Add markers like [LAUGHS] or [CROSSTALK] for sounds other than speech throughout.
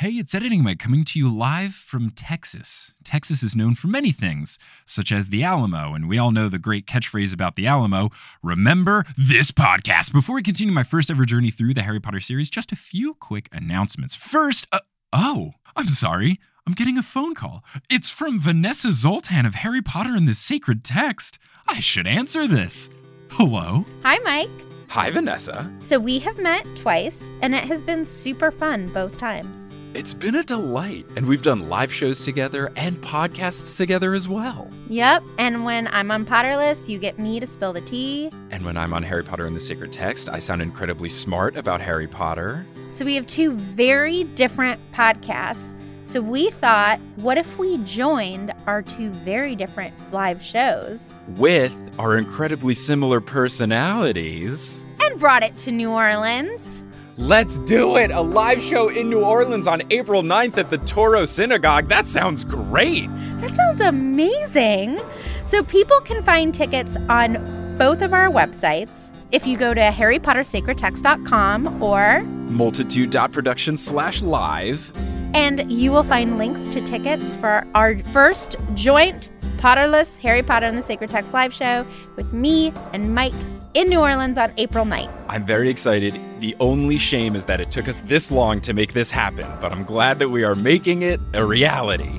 Hey, it's Editing Mike coming to you live from Texas. Texas is known for many things, such as the Alamo, and we all know the great catchphrase about the Alamo remember this podcast. Before we continue my first ever journey through the Harry Potter series, just a few quick announcements. First, uh, oh, I'm sorry. I'm getting a phone call. It's from Vanessa Zoltan of Harry Potter and the Sacred Text. I should answer this. Hello? Hi, Mike. Hi, Vanessa. So we have met twice, and it has been super fun both times. It's been a delight, and we've done live shows together and podcasts together as well. Yep, and when I'm on Potterless, you get me to spill the tea. And when I'm on Harry Potter and the Sacred Text, I sound incredibly smart about Harry Potter. So we have two very different podcasts. So we thought, what if we joined our two very different live shows With our incredibly similar personalities. and brought it to New Orleans? Let's do it! A live show in New Orleans on April 9th at the Touro Synagogue. That sounds great! That sounds amazing. So people can find tickets on both of our websites. If you go to harrypottersacredtext.com or Multitude.production slash live. and you will find links to tickets for our first joint Potterless Harry Potter and the Sacred Text live show with me and Mike in New Orleans on April 9th. I'm very excited. The only shame is that it took us this long to make this happen, but I'm glad that we are making it a reality.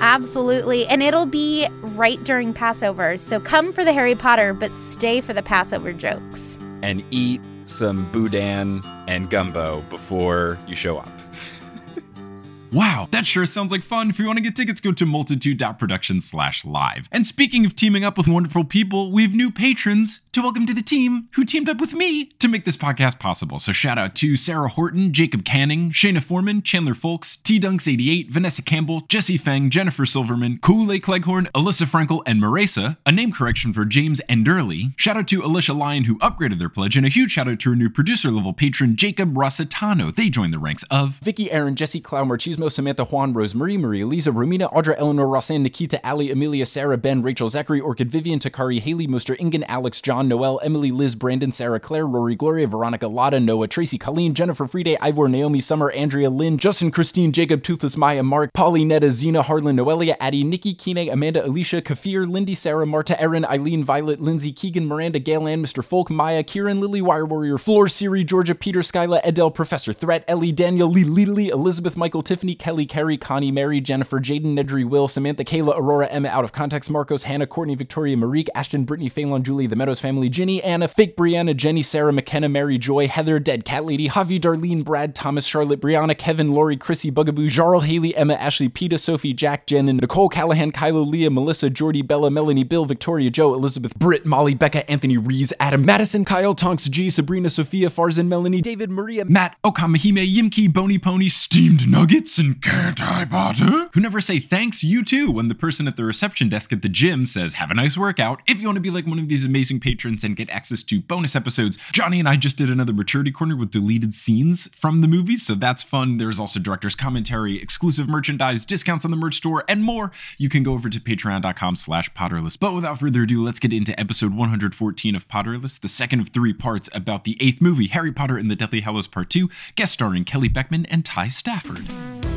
Absolutely. And it'll be right during Passover. So come for the Harry Potter, but stay for the Passover jokes. And eat some boudin and gumbo before you show up. [LAUGHS] Wow, that sure sounds like fun. If you want to get tickets, go to multitude.production slash live. And speaking of teaming up with wonderful people, we have new patrons to welcome to the team who teamed up with me to make this podcast possible. So shout out to Sarah Horton, Jacob Canning, Shayna Foreman, Chandler Folks, T Dunks88, Vanessa Campbell, Jesse Feng, Jennifer Silverman, Kool-Aid Cleghorn, Alyssa Frankel, and Marisa. A name correction for James Enderley. Shout out to Alicia Lyon who upgraded their pledge, and a huge shout out to our new producer level patron, Jacob Rossitano. They joined the ranks of Vicky, Aaron, Jesse, Clow, Marchismo, Samantha, Juan, Rosemary, Maria, Lisa, Romina, Audra, Eleanor, Rosanne, Nikita, Ali, Amelia, Sarah, Ben, Rachel, Zachary, Orchid, Vivian, Takari, Haley, Moster, Ingen, Alex, John, Noel, Emily, Liz, Brandon, Sarah, Claire, Rory, Gloria, Veronica, Lotta, Noah, Tracy, Colleen, Jennifer, Friday, Ivor, Naomi, Summer, Andrea, Lynn, Justin, Christine, Jacob, Toothless, Maya, Mark, Polly, Netta, Zena, Harlan, Noelia, Addie, Nikki, Kine, Amanda, Alicia, Kafir, Lindy, Sarah, Marta, Erin, Eileen, Violet, Lindsay, Keegan, Miranda, Gail Ann, Mr. Folk, Maya, Kieran, Lily, Wire Warrior, Floor, Siri, Georgia, Peter, Skyla, Edel, Professor Threat, Ellie, Daniel, Lee, Lily, Elizabeth, Michael, Tiffany, Kelly, Carrie, Connie, Mary, Jennifer, Jaden, Nedry, Will, Samantha, Kayla, Aurora, Emma, Out of Context, Marcos, Hannah, Courtney, Victoria, Marique, Ashton, Brittany, Phelan, Julie, The Meadows Family, Ginny, Anna, Fake, Brianna, Jenny, Sarah, McKenna, Mary, Joy, Heather, Dead Cat Lady, Javi, Darlene, Brad, Thomas, Charlotte, Brianna, Kevin, Lori, Chrissy, Bugaboo, Jarl, Haley, Emma, Ashley, Peta, Sophie, Jack, Jen, and Nicole, Callahan, Kylo, Leah, Melissa, Jordy, Bella, Melanie, Bill, Victoria, Joe, Elizabeth, Britt, Molly, Becca, Anthony, Rees, Adam, Madison, Kyle, Tonks, G, Sabrina, Sophia, Farzan, Melanie, David, Maria, Matt, Okamahime, Yimki, Bony Pony, Steamed Nuggets, and Can't I Butter, who never say thanks you too when the person at the reception desk at the gym says, Have a nice workout. If you want to be like one of these amazing patrons and get access to bonus episodes, Johnny and I just did another maturity corner with deleted scenes from the movies, so that's fun. There's also director's commentary, exclusive merchandise, discounts on the merch store, and more. You can go over to patreon.com slash potterless. But without further ado, let's get into episode 114 of Potterless, the second of three parts about the eighth movie, Harry Potter and the Deathly Hallows Part 2, guest starring Kelly Beckman and Ty Stafford.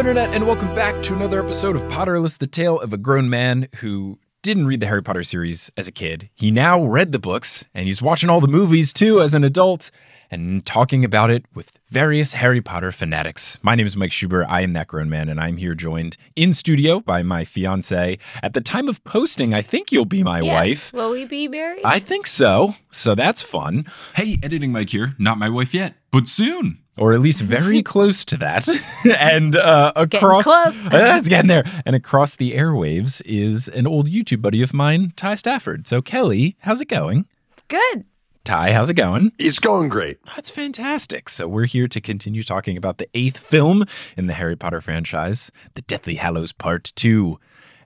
Internet, and welcome back to another episode of Potterless, the tale of a grown man who didn't read the Harry Potter series as a kid. He now read the books, and he's watching all the movies too as an adult and talking about it with various Harry Potter fanatics. My name is Mike Schubert. I am that grown man, and I'm here joined in studio by my fiance. At the time of posting, I think you'll be my Yes. wife. Will we be married? I think so. So that's fun. Hey, editing Mike here. Not my wife yet, but soon. Or at least very [LAUGHS] close to that. [LAUGHS] and uh, getting across, close. [LAUGHS] Uh, it's getting there. And across the airwaves is an old YouTube buddy of mine, Ty Stafford. So Kelly, how's it going? Good. Ty, how's it going? It's going great. That's fantastic. So we're here to continue talking about the eighth film in the Harry Potter franchise, The Deathly Hallows Part Two.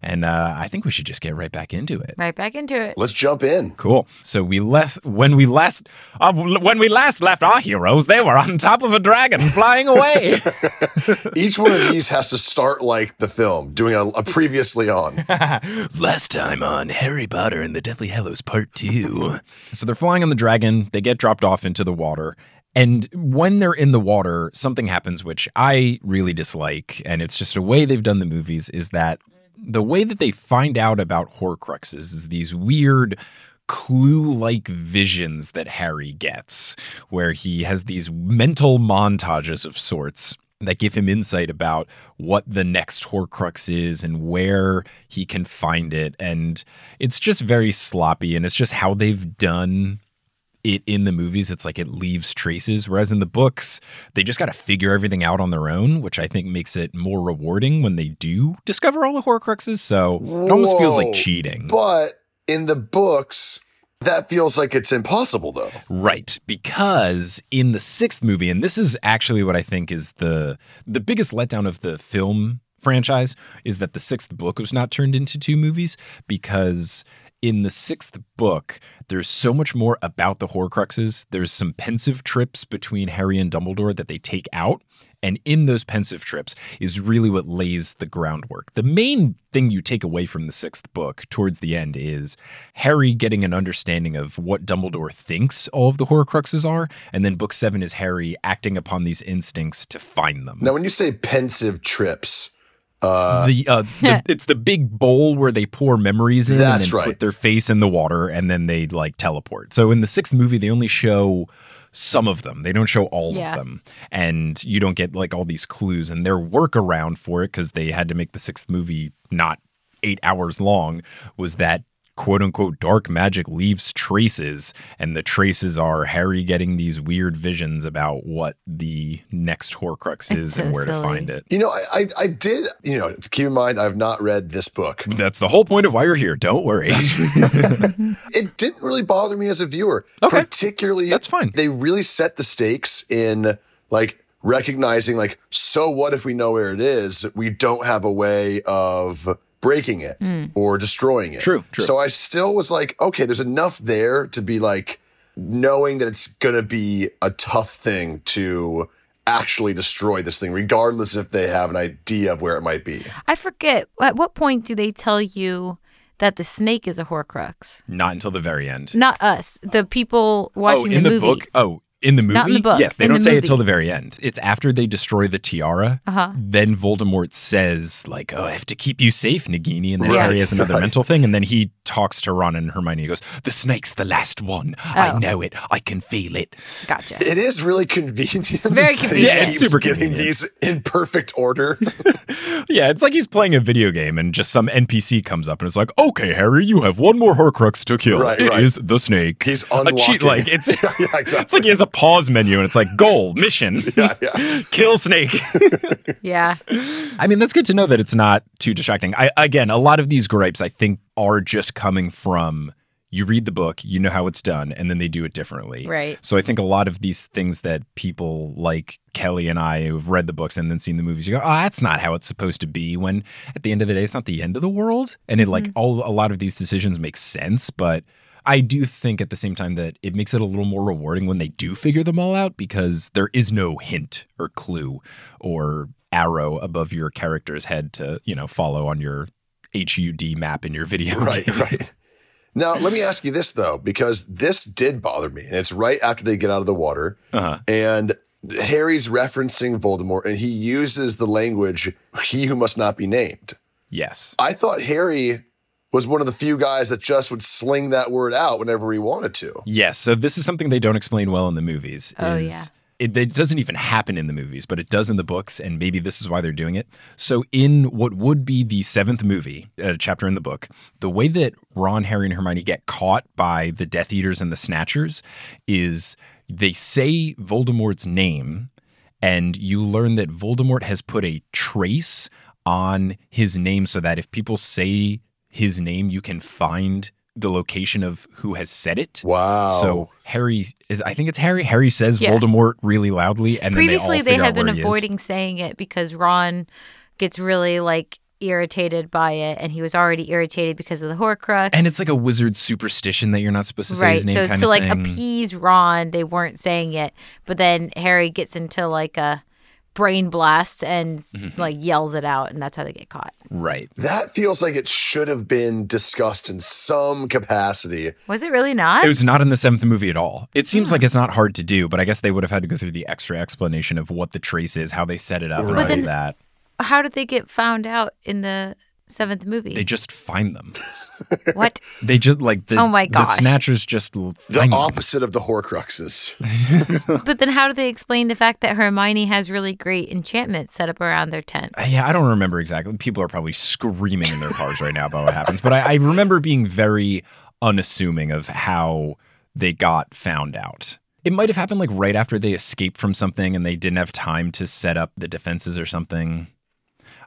And uh, I think we should just get right back into it. Right back into it. Let's jump in. Cool. So we last when we last uh, when we last left our heroes, they were on top of a dragon flying away. [LAUGHS] Each one of these has to start like the film, doing a, a previously on. [LAUGHS] last time on Harry Potter and the Deathly Hallows Part Two. so they're flying on the dragon. They get dropped off into the water. And when they're in the water, something happens which I really dislike, and it's just a way they've done the movies. Is that the way that they find out about Horcruxes is these weird clue like visions that Harry gets, where he has these mental montages of sorts that give him insight about what the next Horcrux is and where he can find it. And it's just very sloppy, and it's just how they've done it in the movies it's like it leaves traces whereas in the books they just got to figure everything out on their own which i think makes it more rewarding when they do discover all the horcruxes so it almost feels like cheating But in the books, that feels like it's impossible, though. Right, because in the sixth movie, and this is actually what I think is the the biggest letdown of the film franchise, is that the sixth book was not turned into two movies because in the sixth book, there's so much more about the Horcruxes. There's some Pensieve trips between Harry and Dumbledore that they take out. And in those Pensieve trips is really what lays the groundwork. The main thing you take away from the sixth book towards the end is Harry getting an understanding of what Dumbledore thinks all of the Horcruxes are. And then book seven is Harry acting upon these instincts to find them. Now, when you say Pensieve trips, uh, the, uh, the [LAUGHS] it's the big bowl where they pour memories in That's and then right. put their face in the water and then they like teleport. So in the sixth movie, they only show some of them. They don't show all Yeah. of them, and you don't get like all these clues. And their workaround for it because they had to make the sixth movie not eight hours long was that quote unquote dark magic leaves traces and the traces are harry getting these weird visions about what the next horcrux It's is so and where to find it you know, I, I, I did, you know, keep in mind, I've not read this book. That's the whole point of why you're here. Don't worry. [LAUGHS] It didn't really bother me as a viewer. Okay. Particularly, That's fine. They really set the stakes in like recognizing, like, so what if we know where it is? We don't have a way of breaking it hmm. or destroying it. True, true. So I still was like, okay, there's enough there to be like knowing that it's gonna be a tough thing to actually destroy this thing, regardless if they have an idea of where it might be. I forget. At what point do they tell you that the snake is a Horcrux? Not until the very end. Not us, the people oh, watching oh, in the the, movie. book. Oh, in the movie. Not in the book, Yes, they in don't the say it movie. till the very end. It's after they destroy the tiara. Uh-huh. Then Voldemort says, like, "Oh, I have to keep you safe, Nagini." And then Right, Harry has another right. mental thing, and then he talks to Ron and Hermione. He goes, "The snake's the last one. I Oh. know it. I can feel it." Gotcha. It is really convenient. Very convenient. Yeah, it's super getting convenient. these in perfect order. [LAUGHS] Yeah, it's like he's playing a video game, and just some NPC comes up and it's like, "Okay, Harry, you have one more Horcrux to kill. Right, It right. is the snake." He's a cheat unlocking. like it's [LAUGHS] yeah, exactly. it's like he has a pause menu and it's like goal [LAUGHS] mission Yeah, yeah. [LAUGHS] kill snake [LAUGHS] Yeah. i mean that's good to know that it's not too distracting i again a lot of these gripes i think are just coming from you read the book you know how it's done and then they do it differently Right. so i think a lot of these things that people like kelly and i who've read the books and then seen the movies you go oh that's not how it's supposed to be when at the end of the day it's not the end of the world and it like mm-hmm. all a lot of these decisions make sense but I do think at the same time that it makes it a little more rewarding when they do figure them all out because there is no hint or clue or arrow above your character's head to, you know, follow on your HUD map in your video. right, game. right. Now, let me ask you this though, because this did bother me, and it's right after they get out of the water, Uh-huh. and Harry's referencing Voldemort, and he uses the language "he who must not be named." Yes. I thought Harry was one of the few guys that just would sling that word out whenever he wanted to. Yes. So this is something they don't explain well in the movies. Oh, is- yeah. It, it doesn't even happen in the movies, but it does in the books, and maybe this is why they're doing it. So, in what would be the seventh movie, a chapter in the book, the way that Ron, Harry, and Hermione get caught by the Death Eaters and the Snatchers is they say Voldemort's name, and you learn that Voldemort has put a trace on his name so that if people say his name, you can find the location of who has said it. Wow. So Harry is I think it's Harry. Harry says Yeah. Voldemort really loudly and Previously, then they, they all had been out is. avoiding saying it because Ron gets really like irritated by it, and he was already irritated because of the Horcrux. And it's like a wizard superstition that you're not supposed to say right. his name So kind to of like thing. appease Ron, they weren't saying it, but then Harry gets into like a brain blast and Mm-hmm. like yells it out, and that's how they get caught. right. That feels like it should have been discussed in some capacity. Was it really not? It was not in the seventh movie at all. It seems Hmm. like it's not hard to do, but I guess they would have had to go through the extra explanation of what the trace is, how they set it up, and all But of then- that. how did they get found out in the seventh movie? They just find them. [LAUGHS] what? They just like the, Oh my gosh. the snatchers just The find them. opposite of the Horcruxes. [LAUGHS] But then how do they explain the fact that Hermione has really great enchantments set up around their tent? Uh, Yeah, I don't remember exactly. People are probably screaming in their cars right now about what happens, but I, I remember being very unassuming of how they got found out. It might have happened like right after they escaped from something and they didn't have time to set up the defenses or something.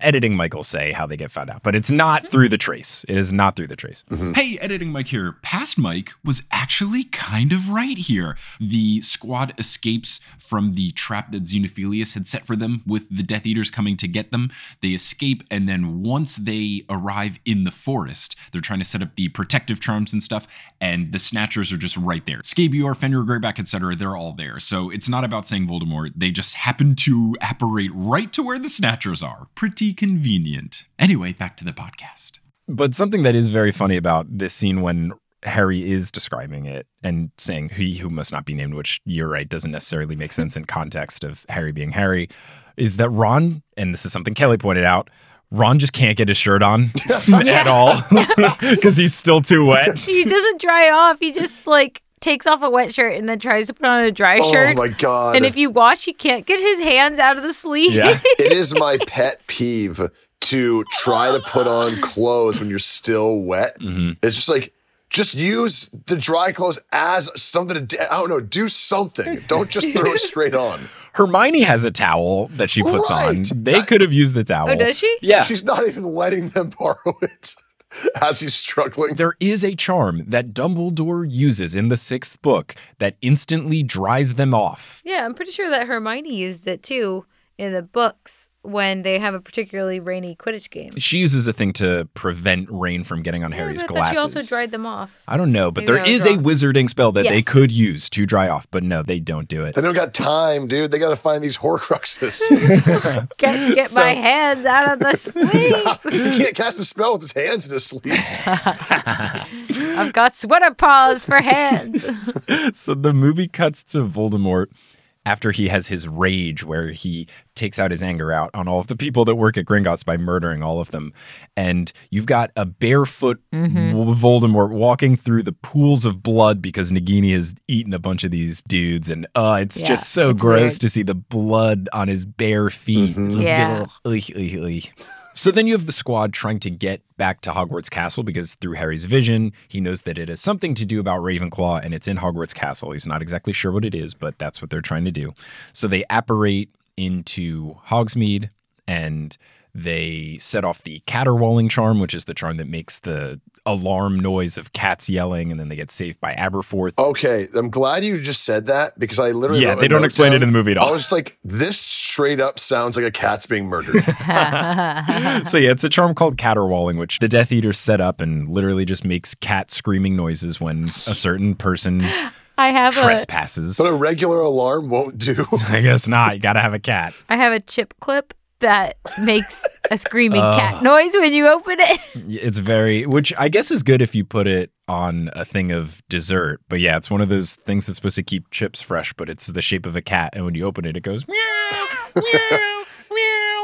Editing Mike will say how they get found out, but it's not through the trace. It is not through the trace. Mm-hmm. Hey, editing Mike here. Past Mike was actually kind of right here. The squad escapes from the trap that Xenophilius had set for them with the Death Eaters coming to get them. They escape, and then once they arrive in the forest, they're trying to set up the protective charms and stuff, and the Snatchers are just right there. Scabior, Fenrir Greyback, etc., they're all there. So it's not about saying Voldemort. They just happen to apparate right to where the Snatchers are. Pretty convenient. Anyway, back to the podcast. But something that is very funny about this scene when Harry is describing it and saying he who must not be named, which you're right, doesn't necessarily make sense in context of Harry being Harry, is that Ron, and this is something Kelly pointed out, Ron just can't get his shirt on [LAUGHS] at all [LAUGHS] [LAUGHS] because he's still too wet. He doesn't dry off. He just like takes off a wet shirt and then tries to put on a dry Oh shirt. Oh my god. And if you watch, he can't get his hands out of the sleeve. Yeah. [LAUGHS] it is my pet peeve to try to put on clothes when you're still wet. Mm-hmm. It's just like just use the dry clothes as something to do. I don't know, do something. Don't just throw it straight on. Hermione has a towel that she puts Right. on. They could have used the towel. Oh, does she? Yeah. She's not even letting them borrow it [LAUGHS] as he's struggling. There is a charm that Dumbledore uses in the sixth book that instantly dries them off. Yeah, I'm pretty sure that Hermione used it too in the books when they have a particularly rainy Quidditch game. She uses a thing to prevent rain from getting on Harry's yeah, but I thought glasses. she also dried them off. I don't know, but Maybe there I a wizarding spell that they could use to dry off, but no, they don't do it. They don't got time, dude. They got to find these Horcruxes. [LAUGHS] Get, get So- my hands out of the [LAUGHS] sleeves. [LAUGHS] he can't cast a spell with his hands in his sleeves. I've got sweater paws for hands. so the movie cuts to Voldemort after he has his rage where he takes out his anger out on all of the people that work at Gringotts by murdering all of them. And you've got a barefoot Mm-hmm. Voldemort walking through the pools of blood because Nagini has eaten a bunch of these dudes. And uh, it's Yeah, just so it's gross weird. to see the blood on his bare feet. Yeah. Ugh, ugh, ugh, ugh. So then you have the squad trying to get back to Hogwarts Castle because through Harry's vision, he knows that it has something to do about Ravenclaw and it's in Hogwarts Castle. He's not exactly sure what it is, but that's what they're trying to do. So they apparate into Hogsmeade and they set off the caterwauling charm, which is the charm that makes the alarm noise of cats yelling, and then they get saved by Aberforth. Okay, I'm glad you just said that because I literally Yeah, they don't note explain it in the movie at all. I was just like, this straight up sounds like a cat's being murdered. [LAUGHS] so yeah, it's a charm called caterwauling, which the Death Eaters set up and literally just makes cat screaming noises when a certain person [LAUGHS] I have a trespasses. but a regular alarm won't do. [LAUGHS] I guess not. You gotta have a cat. I have a chip clip that makes a screaming cat noise when you open it. [LAUGHS] It's very, which I guess is good if you put it on a thing of dessert. But yeah, it's one of those things that's supposed to keep chips fresh, but it's the shape of a cat, and when you open it, it goes meow, meow, meow.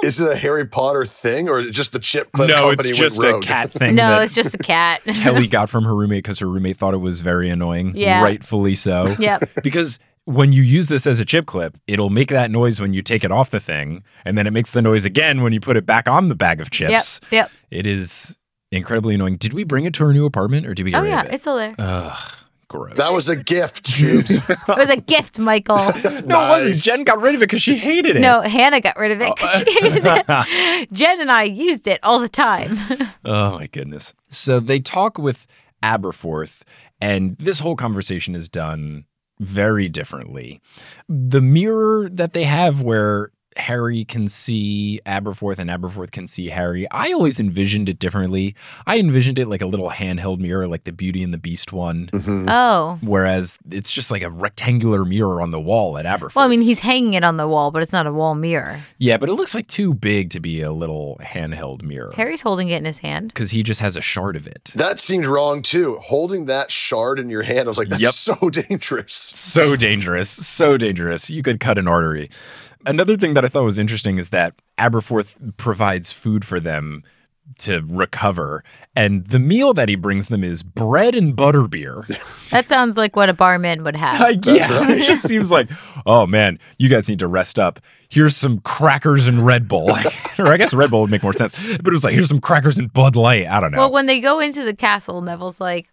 Is it a Harry Potter thing or is it just the chip clip No, company it's just went a rogue? cat [LAUGHS] thing. No, it's just a cat. [LAUGHS] [LAUGHS] Kelly got from her roommate because her roommate thought it was very annoying. Yeah. rightfully so. Yep. because when you use this as a chip clip, it'll make that noise when you take it off the thing, and then it makes the noise again when you put it back on the bag of Yep. chips. Yep. It is incredibly annoying. Did we bring it to our new apartment or did we get Oh rid yeah, of it? it's still there. Ugh, gross. That was a gift, Tubes. [LAUGHS] It was a gift, Michael. [LAUGHS] no, it wasn't. Jen got rid of it because she hated it. No, Hannah got rid of it oh. because she hated it. [LAUGHS] Jen and I used it all the time. Oh my goodness. So they talk with Aberforth, and this whole conversation is done very differently. The mirror that they have where Harry can see Aberforth and Aberforth can see Harry. I always envisioned it differently. I envisioned it like a little handheld mirror, like the Beauty and the Beast one, Mhm. Oh. whereas it's just like a rectangular mirror on the wall at Aberforth. Well, I mean, he's hanging it on the wall, but it's not a wall mirror. yeah, but it looks like too big to be a little handheld mirror Harry's holding it in his hand. because he just has a shard of it. That seemed wrong too. Holding that shard in your hand, I was like, that's Yep. so [LAUGHS] dangerous. so dangerous, so dangerous. You could cut an artery. Another thing that I thought was interesting is that Aberforth provides food for them to recover, and the meal that he brings them is bread and butterbeer. [LAUGHS] That sounds like what a barman would have. Like, yeah, right. [LAUGHS] it just seems like, oh man, you guys need to rest up. Here's some crackers and Red Bull, Like, [LAUGHS] or I guess Red Bull would make more sense. But it was like, here's some crackers and Bud Light. I don't know. Well, when they go into the castle, Neville's like,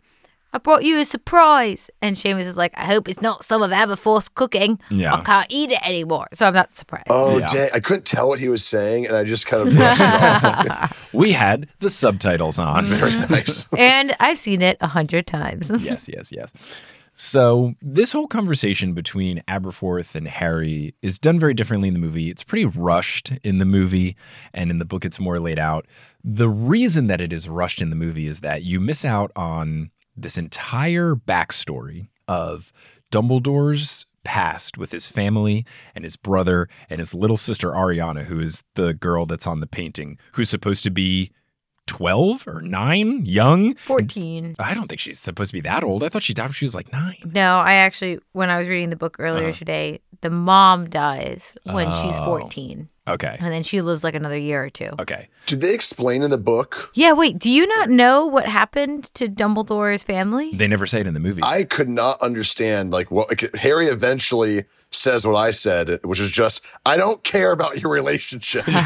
I brought you a surprise. And Seamus is like, I hope it's not some of Aberforth's cooking. Yeah. I can't eat it anymore. So I'm not surprised. Oh, Yeah. dang. I couldn't tell what he was saying, and I just kind of brushed it [LAUGHS] off. we had the subtitles on. Very mm-hmm. nice. [LAUGHS] And I've seen it a hundred times. [LAUGHS] yes, yes, yes. So this whole conversation between Aberforth and Harry is done very differently in the movie. It's pretty rushed in the movie, and in the book, it's more laid out. The reason that it is rushed in the movie is that you miss out on this entire backstory of Dumbledore's past with his family and his brother and his little sister Ariana, who is the girl that's on the painting, who's supposed to be 12 or 9, young. 14. I don't think she's supposed to be that old. I thought she died when she was like nine. No, I actually, when I was reading the book earlier Uh-huh. today, the mom dies when she's Oh. 14. Okay. And then she lives like another year or two. Okay. Did they explain in the book? Yeah, wait, do you not know what happened to Dumbledore's family? They never say it in the movies. I could not understand like what like, Harry eventually says what I said, which is just I don't care about your relationship [LAUGHS] [LAUGHS] because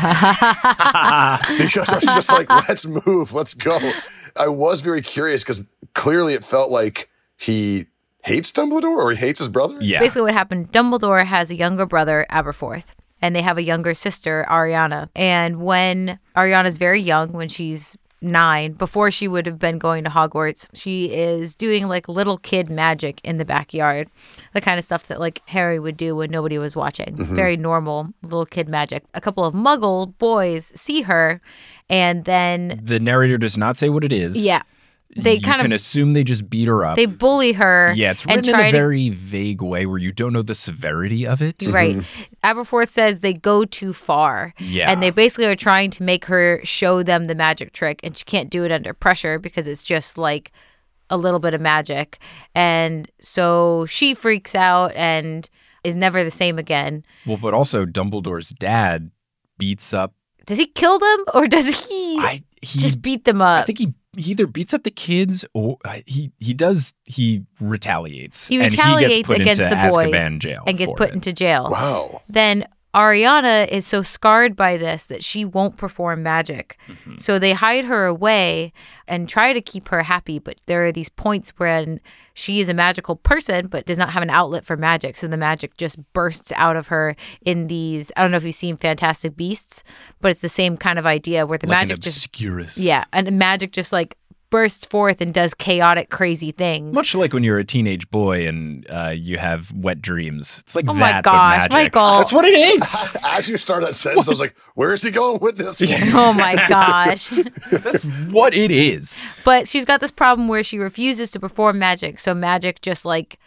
I was just like, let's move, let's go. I was very curious because clearly it felt like he hates Dumbledore or he hates his brother. yeah. Basically, what happened Dumbledore has a younger brother, Aberforth, and they have a younger sister, Ariana. And when Ariana's very young, when she's nine, before she would have been going to Hogwarts, she is doing like little kid magic in the backyard, the kind of stuff that like Harry would do when nobody was watching. Mm-hmm. Very normal little kid magic. A couple of muggle boys see her, and then, the narrator does not say what it is. yeah, they you kind can of. assume they just beat her up. They bully her. yeah, it's and written in try a to very vague way where you don't know the severity of it. Right. Mm-hmm. Aberforth says they go too far. Yeah. And they basically are trying to make her show them the magic trick, and she can't do it under pressure because it's just like a little bit of magic. And so she freaks out and is never the same again. Well, but also Dumbledore's dad beats up. Does he kill them or does he I he just beat them up? I up? think he he either beats up the kids or uh, he he does he retaliates. He and he retaliates gets put against into the boys Azkaban jail and gets put it. into jail. Wow. then Ariana is so scarred by this that she won't perform magic. Mm-hmm. So they hide her away and try to keep her happy. But there are these points when she is a magical person but does not have an outlet for magic. So the magic just bursts out of her in these. I don't know if you've seen Fantastic Beasts, but it's the same kind of idea where the like magic just. obscurus. Yeah, and magic just like bursts forth and does chaotic, crazy things. Much like when you're a teenage boy and uh, you have wet dreams. It's like Oh that, my but gosh, magic. Michael. That's what it is. [LAUGHS] As you start that sentence, I was like, where is he going with this [LAUGHS] one? Oh my [LAUGHS] gosh. That's what it is. But she's got this problem where she refuses to perform magic. So magic just like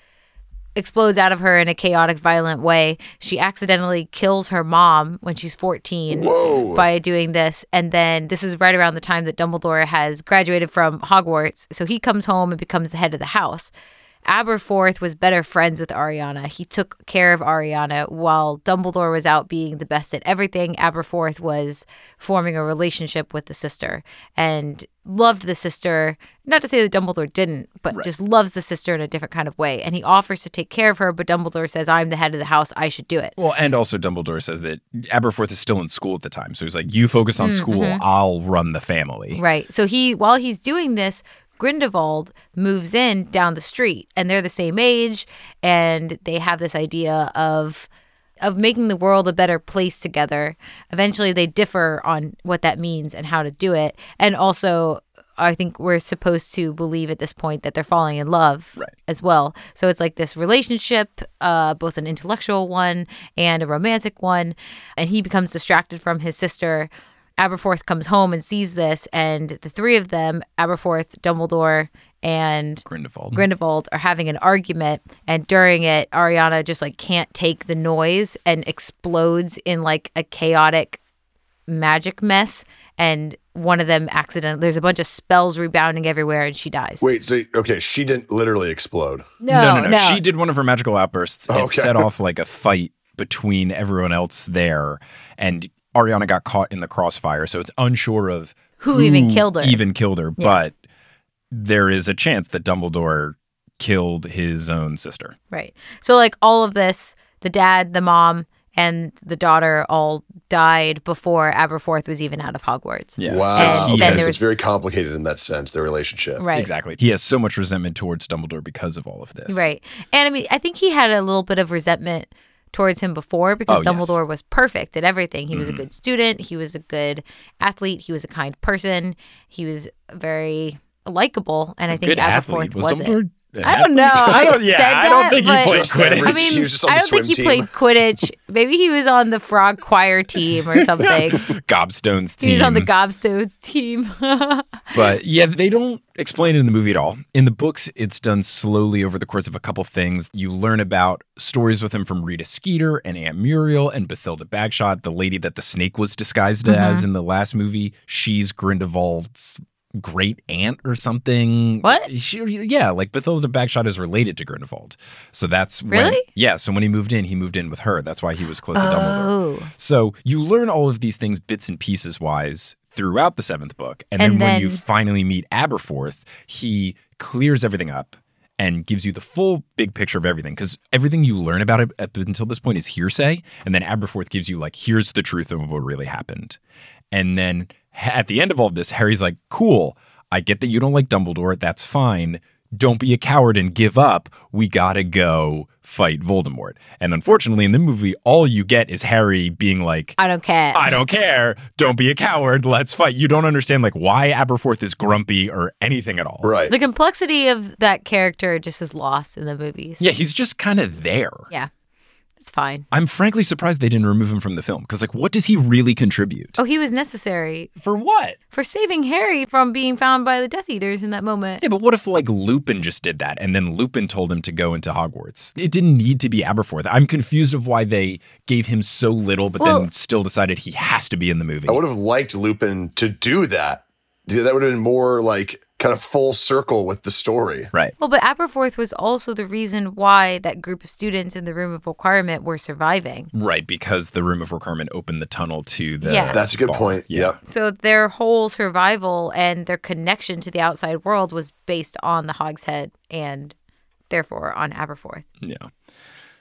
explodes out of her in a chaotic, violent way. She accidentally kills her mom when she's 14 Whoa. by doing this. And then this is right around the time that Dumbledore has graduated from Hogwarts. So he comes home and becomes the head of the house. Aberforth was better friends with Ariana. He took care of Ariana while Dumbledore was out being the best at everything. Aberforth was forming a relationship with the sister and loved the sister. Not to say that Dumbledore didn't, but just loves the sister in a different kind of way. And he offers to take care of her, but Dumbledore says, I'm the head of the house. I should do it. Well, and also Dumbledore says that Aberforth is still in school at the time. So he's like, you focus on school, mm-hmm. I'll run the family. Right. So he, while he's doing this, Grindelwald moves in down the street, and they're the same age, and they have this idea of of making the world a better place together. Eventually, they differ on what that means and how to do it, and also. I think we're supposed to believe at this point that they're falling in love Right. as well. So it's like this relationship, uh, both an intellectual one and a romantic one. And he becomes distracted from his sister. Aberforth comes home and sees this, and the three of them, Aberforth, Dumbledore, and Grindelwald. Grindelwald are having an argument, and during it, Ariana just like can't take the noise and explodes in like a chaotic magic mess. And one of them accident. There's a bunch of spells rebounding everywhere, and she dies. Wait, so okay, she didn't literally explode. no, no, no, no. She did one of her magical outbursts oh, and Okay. set off [LAUGHS] like a fight between everyone else there. And Ariana got caught in the crossfire. So it's unsure of Who even killed her. Even killed her. Yeah. But there is a chance that Dumbledore killed his own sister. Right. So like all of this, the dad, the mom, and the daughter all died before Aberforth was even out of Hogwarts. Yeah. Wow. And he then so it's very complicated in that sense, their relationship. Right. Exactly. He has so much resentment towards Dumbledore because of all of this. Right. And I mean, I think he had a little bit of resentment towards him before because Oh, yes. Mm-hmm. Dumbledore was perfect at everything. He was a good student, he was a good athlete, he was a kind person, he was very likable, and I think Aberforth. Was wasn't. Dumbledore? An I don't know. [LAUGHS] I, I don't, said yeah, that, I don't think he played Quidditch. I mean, He was just on I don't think he team. played Quidditch. Maybe he was on the frog choir team or [LAUGHS] something. [LAUGHS] Gobstone's team. he was on the Gobstones team. But yeah, they don't explain it in the movie at all. In the books, it's done slowly over the course of a couple things. You learn about stories with him from Rita Skeeter and Aunt Muriel and Bathilda Bagshot, the lady that the snake was disguised Mm-hmm. as in the last movie. She's Grindelwald's great aunt or something. What? She, yeah, like Bathilda Bagshot is related to Grindelwald. So that's when, Really? yeah. So when he moved in, he moved in with her. That's why he was close to Dumbledore. oh, So you learn all of these things bits and pieces wise throughout the seventh book. And, And then, when you finally meet Aberforth, he clears everything up and gives you the full big picture of everything. Because everything you learn about it up until this point is hearsay. And then Aberforth gives you, like, here's the truth of what really happened. And then at the end of all of this, Harry's like, cool. I get that you don't like Dumbledore. That's fine. Don't be a coward and give up. We gotta go fight Voldemort. And unfortunately, in the movie, all you get is Harry being like, I don't care. I don't care. Don't be a coward. Let's fight. You don't understand like why Aberforth is grumpy or anything at all. Right. The complexity of that character just is lost in the movies. Yeah, he's just kind of there. Yeah. It's fine. I'm frankly surprised they didn't remove him from the film because like what does he really contribute? Oh, he was necessary For what? for saving Harry from being found by the Death Eaters in that moment. Yeah, but what if like Lupin just did that and then Lupin told him to go into Hogwarts? It didn't need to be Aberforth. I'm confused of why they gave him so little but Well- then still decided he has to be in the movie. I would have liked Lupin to do that. Yeah, That would have been more like kind of full circle with the story. right. Well, but Aberforth was also the reason why that group of students in the room of requirement were surviving. Right, because the room of requirement opened the tunnel to the Yeah. That's a good bar. point. Yeah. Yep. So their whole survival and their connection to the outside world was based on the Hogshead and therefore on Aberforth. Yeah.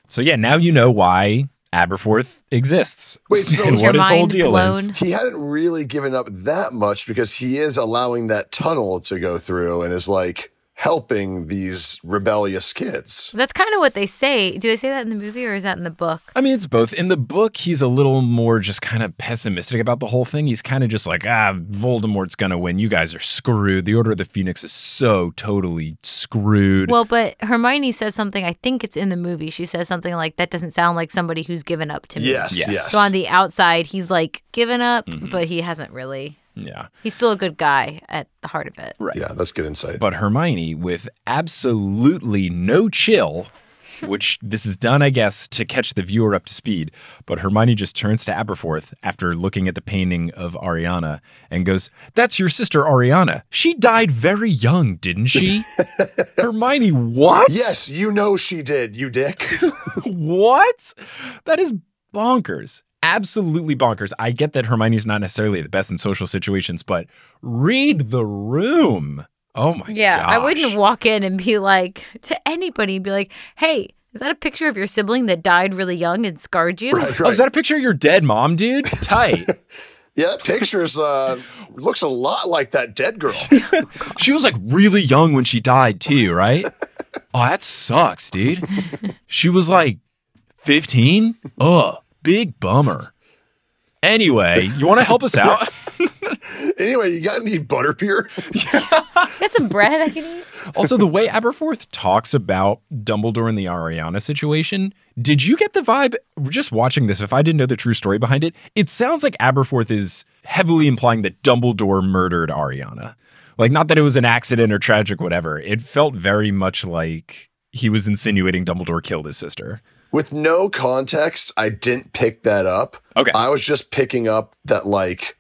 So yeah, now you know why Aberforth exists. Wait, so- [LAUGHS] and Is what his whole deal blown? is. He hadn't really given up that much because he is allowing that tunnel to go through and is like helping these rebellious kids. That's kind of what they say. Do they say that in the movie or is that in the book? I mean, it's both. In the book, he's a little more just kind of pessimistic about the whole thing. He's kind of just like, ah, Voldemort's gonna win. You guys are screwed. The Order of the Phoenix is so totally screwed. Well, but Hermione says something, I think it's in the movie. She says something like, that doesn't sound like somebody who's given up to me. Yes, Yes. yes. So on the outside, he's like given up, Mm-hmm. but he hasn't really. Yeah. He's still a good guy at the heart of it. Right. yeah, that's good insight. But Hermione, with absolutely no chill, which this is done, I guess, to catch the viewer up to speed. But Hermione just turns to Aberforth after looking at the painting of Ariana and goes, That's your sister, Ariana. She died very young, didn't she? [LAUGHS] Hermione, what? yes, you know she did, you dick. [LAUGHS] What? That is bonkers. Absolutely bonkers. I get that Hermione's not necessarily the best in social situations, but read the room. Oh my god. Yeah, I wouldn't walk in and be like to anybody, be like, "Hey, is that a picture of your sibling that died really young and scarred you?" right, Oh, is that a picture of your dead mom, dude? Tight. [LAUGHS] yeah, that picture's uh looks a lot like that dead girl. [LAUGHS] she was like really young when she died, too, right? [LAUGHS] Oh, that sucks, dude. She was like 15? Ugh, big bummer. Anyway, you want to help us out? [LAUGHS] Anyway, you got any butter, butterbeer? [LAUGHS] Got some bread I can eat. Also, the way Aberforth talks about Dumbledore and the Ariana situation, did you get the vibe just watching this? If I didn't know the true story behind it, it sounds like Aberforth is heavily implying that Dumbledore murdered Ariana. Like, not that it was an accident or tragic, whatever. It felt very much like he was insinuating Dumbledore killed his sister. With no context, I didn't pick that up. Okay. I was just picking up that like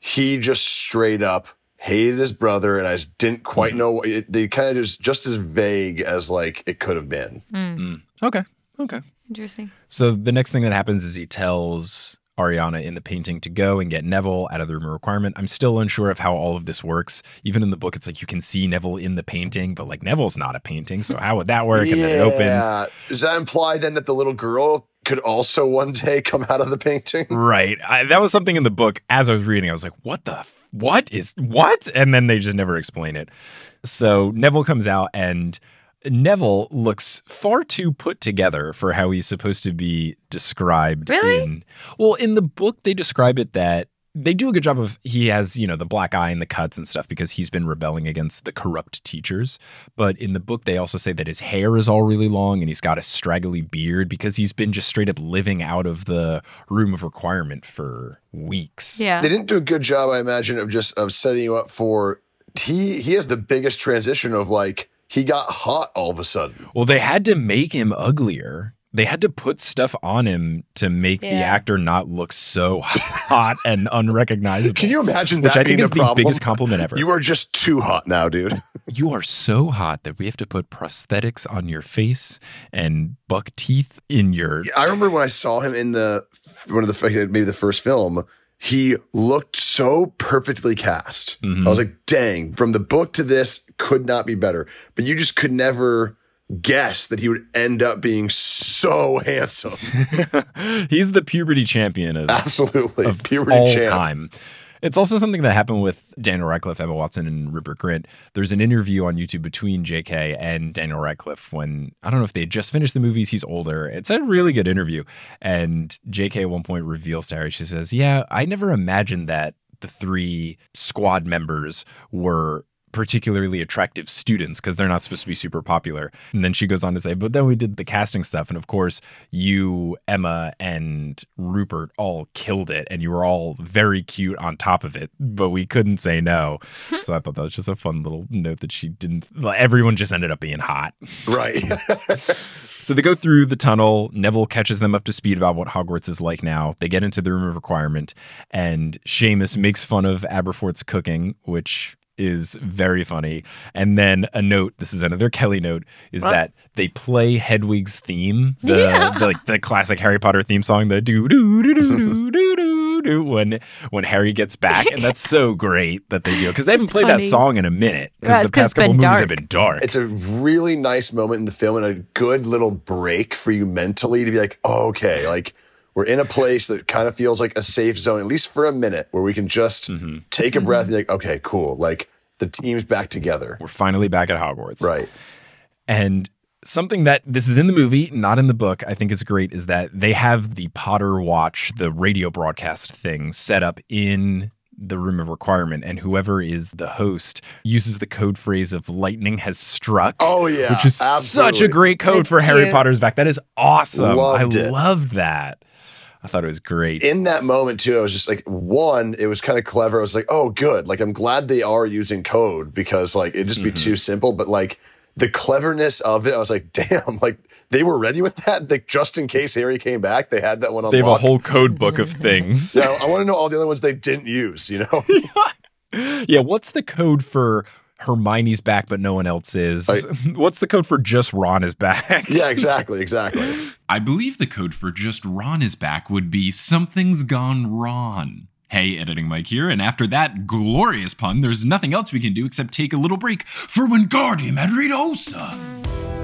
he just straight up hated his brother, and I just didn't quite mm-hmm. know what it, they kind of just just as vague as like it could have been. Hmm. Mm. Okay. Okay. Interesting. So the next thing that happens is he tells Ariana in the painting to go and get Neville out of the room of requirement. I'm still unsure of how all of this works. Even in the book, it's like you can see Neville in the painting, but like Neville's not a painting. So how would that work? And then it opens. Does that imply then that the little girl could also one day come out of the painting? Right. I, that was something in the book as I was reading. I was like, what the, f- what is, what? And then they just never explain it. So Neville comes out and Neville looks far too put together for how he's supposed to be described. Really? In, well, in the book, they describe it that they do a good job of he has, you know, the black eye and the cuts and stuff because he's been rebelling against the corrupt teachers. But in the book, they also say that his hair is all really long and he's got a straggly beard because he's been just straight up living out of the room of requirement for weeks. Yeah. They didn't do a good job, I imagine, of just of setting you up for he he has the biggest transition of like he got hot all of a sudden. Well, they had to make him uglier. They had to put stuff on him to make the actor not look so [LAUGHS] hot and unrecognizable. Can you imagine Which that I think being is the the problem? biggest compliment ever. You are just too hot now, dude. [LAUGHS] You are so hot that we have to put prosthetics on your face and buck teeth in your. I remember when I saw him in the one of the maybe the first film. He looked so perfectly cast. Mm-hmm. I was like, dang, from the book to this could not be better. But you just could never guess that he would end up being so [LAUGHS] handsome. [LAUGHS] He's the puberty champion of, Absolutely. of Puberty all champ. time. It's also something that happened with Daniel Radcliffe, Emma Watson, and Rupert Grint. There's an interview on YouTube between J.K. and Daniel Radcliffe when I don't know if they had just finished the movies. He's older. It's a really good interview. And J.K. at one point reveals to Harry, she says, "Yeah, I never imagined that the three squad members were." Particularly attractive students because they're not supposed to be super popular. And then she goes on to say, but then we did the casting stuff. And of course, you, Emma, and Rupert all killed it. And you were all very cute on top of it, but we couldn't say no. [LAUGHS] so I thought that was just a fun little note that she didn't, like, everyone just ended up being hot. [LAUGHS] Right. [LAUGHS] So they go through the tunnel. Neville catches them up to speed about what Hogwarts is like now. They get into the room of requirement, and Seamus makes fun of Aberforth's cooking, which is very funny. And then a note, this is another [LAUGHS] Kelly note, is what? that they play Hedwig's theme, the, yeah. the, like the classic Harry Potter theme song, the do do do do do [LAUGHS] do do when when Harry gets back, and that's so great that they do because they haven't it's played funny. that song in a minute because yeah, the past couple movies have been dark. It's a really nice moment in the film and a good little break for you mentally to be like, oh, okay, like we're in a place that kind of feels like a safe zone, at least for a minute, where we can just Mm-hmm. take a breath and be like, okay, cool. Like the team's back together. We're finally back at Hogwarts. Right. And something that this is in the movie, not in the book, I think is great is that they have the Potter Watch, the radio broadcast thing set up in the room of requirement and whoever is the host uses the code phrase of lightning has struck Oh, yeah, which is such a great code It's for harry potter's back that is awesome Loved i it. loved that i thought it was great In that moment, too, I was just like, one, it was kind of clever. I was like, oh, good. Like, I'm glad they are using code because, like, it'd just be Mm-hmm. too simple. But, like, the cleverness of it, I was like, [LAUGHS] damn, like, they were ready with that. Like, just in case Harry came back, they had that one on they have a whole code book of things so I want to know all the other ones they didn't use, you know? [LAUGHS] Yeah, what's the code for Hermione's back but no one else is? Right. [LAUGHS] What's the code for just Ron is back? yeah, exactly, exactly. [LAUGHS] I believe the code for just Ron is back would be something's gone Ron. Hey, editing Mike here, and after that glorious pun, there's nothing else we can do except take a little break for Wingardium Adridosa.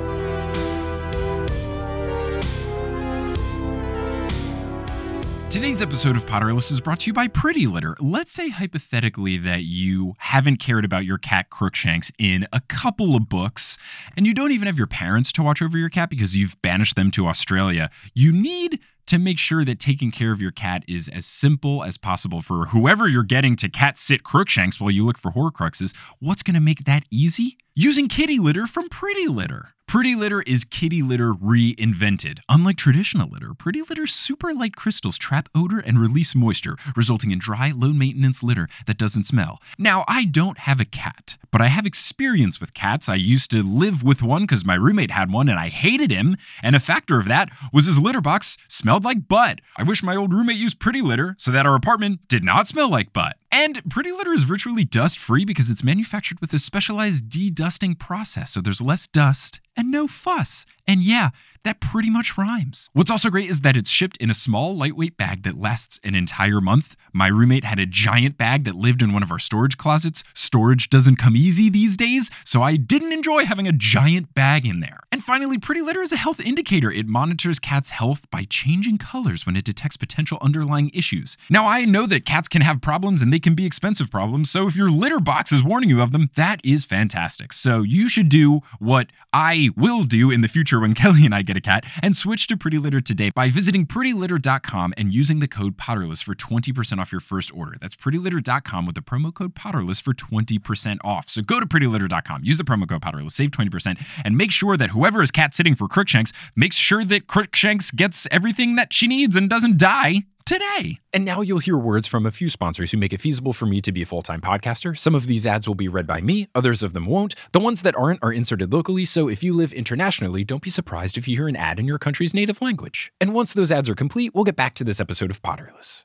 Today's episode of Potterless is brought to you by Pretty Litter. Let's say hypothetically that you haven't cared about your cat Crookshanks in a couple of books, and you don't even have your parents to watch over your cat because you've banished them to Australia. You need to make sure that taking care of your cat is as simple as possible for whoever you're getting to cat sit Crookshanks while you look for Horcruxes. What's going to make that easy? Using kitty litter from Pretty Litter. Pretty Litter is kitty litter reinvented. Unlike traditional litter, Pretty Litter's super light crystals trap odor and release moisture, resulting in dry, low maintenance litter that doesn't smell. Now, I don't have a cat, but I have experience with cats. I used to live with one because my roommate had one and I hated him, and a factor of that was his litter box smelled like butt. I wish my old roommate used Pretty Litter so that our apartment did not smell like butt. And Pretty Litter is virtually dust free because it's manufactured with a specialized de-dusting process, so there's less dust and no fuss. And yeah, that pretty much rhymes. What's also great is that it's shipped in a small, lightweight bag that lasts an entire month. My roommate had a giant bag that lived in one of our storage closets. Storage doesn't come easy these days, so I didn't enjoy having a giant bag in there. And finally, Pretty Litter is a health indicator. It monitors cats' health by changing colors when it detects potential underlying issues. Now, I know that cats can have problems and they can be expensive problems, so if your litter box is warning you of them, that is fantastic. So you should do what I will do in the future when [LAUGHS] Kelly and I get a cat and switch to Pretty Litter today by visiting prettylitter.com and using the code Potterless for 20% off your first order. That's prettylitter.com with the promo code Potterless for 20% off. So go to prettylitter.com, use the promo code Potterless, save 20%, and make sure that whoever is cat sitting for Crookshanks makes sure that Crookshanks gets everything that she needs and doesn't die today. And now you'll hear words from a few sponsors who make it feasible for me to be a full time podcaster. Some of these ads will be read by me, others of them won't. The ones that aren't are inserted locally, so if you live internationally, don't be surprised if you hear an ad in your country's native language. And once those ads are complete, we'll get back to this episode of Potterless.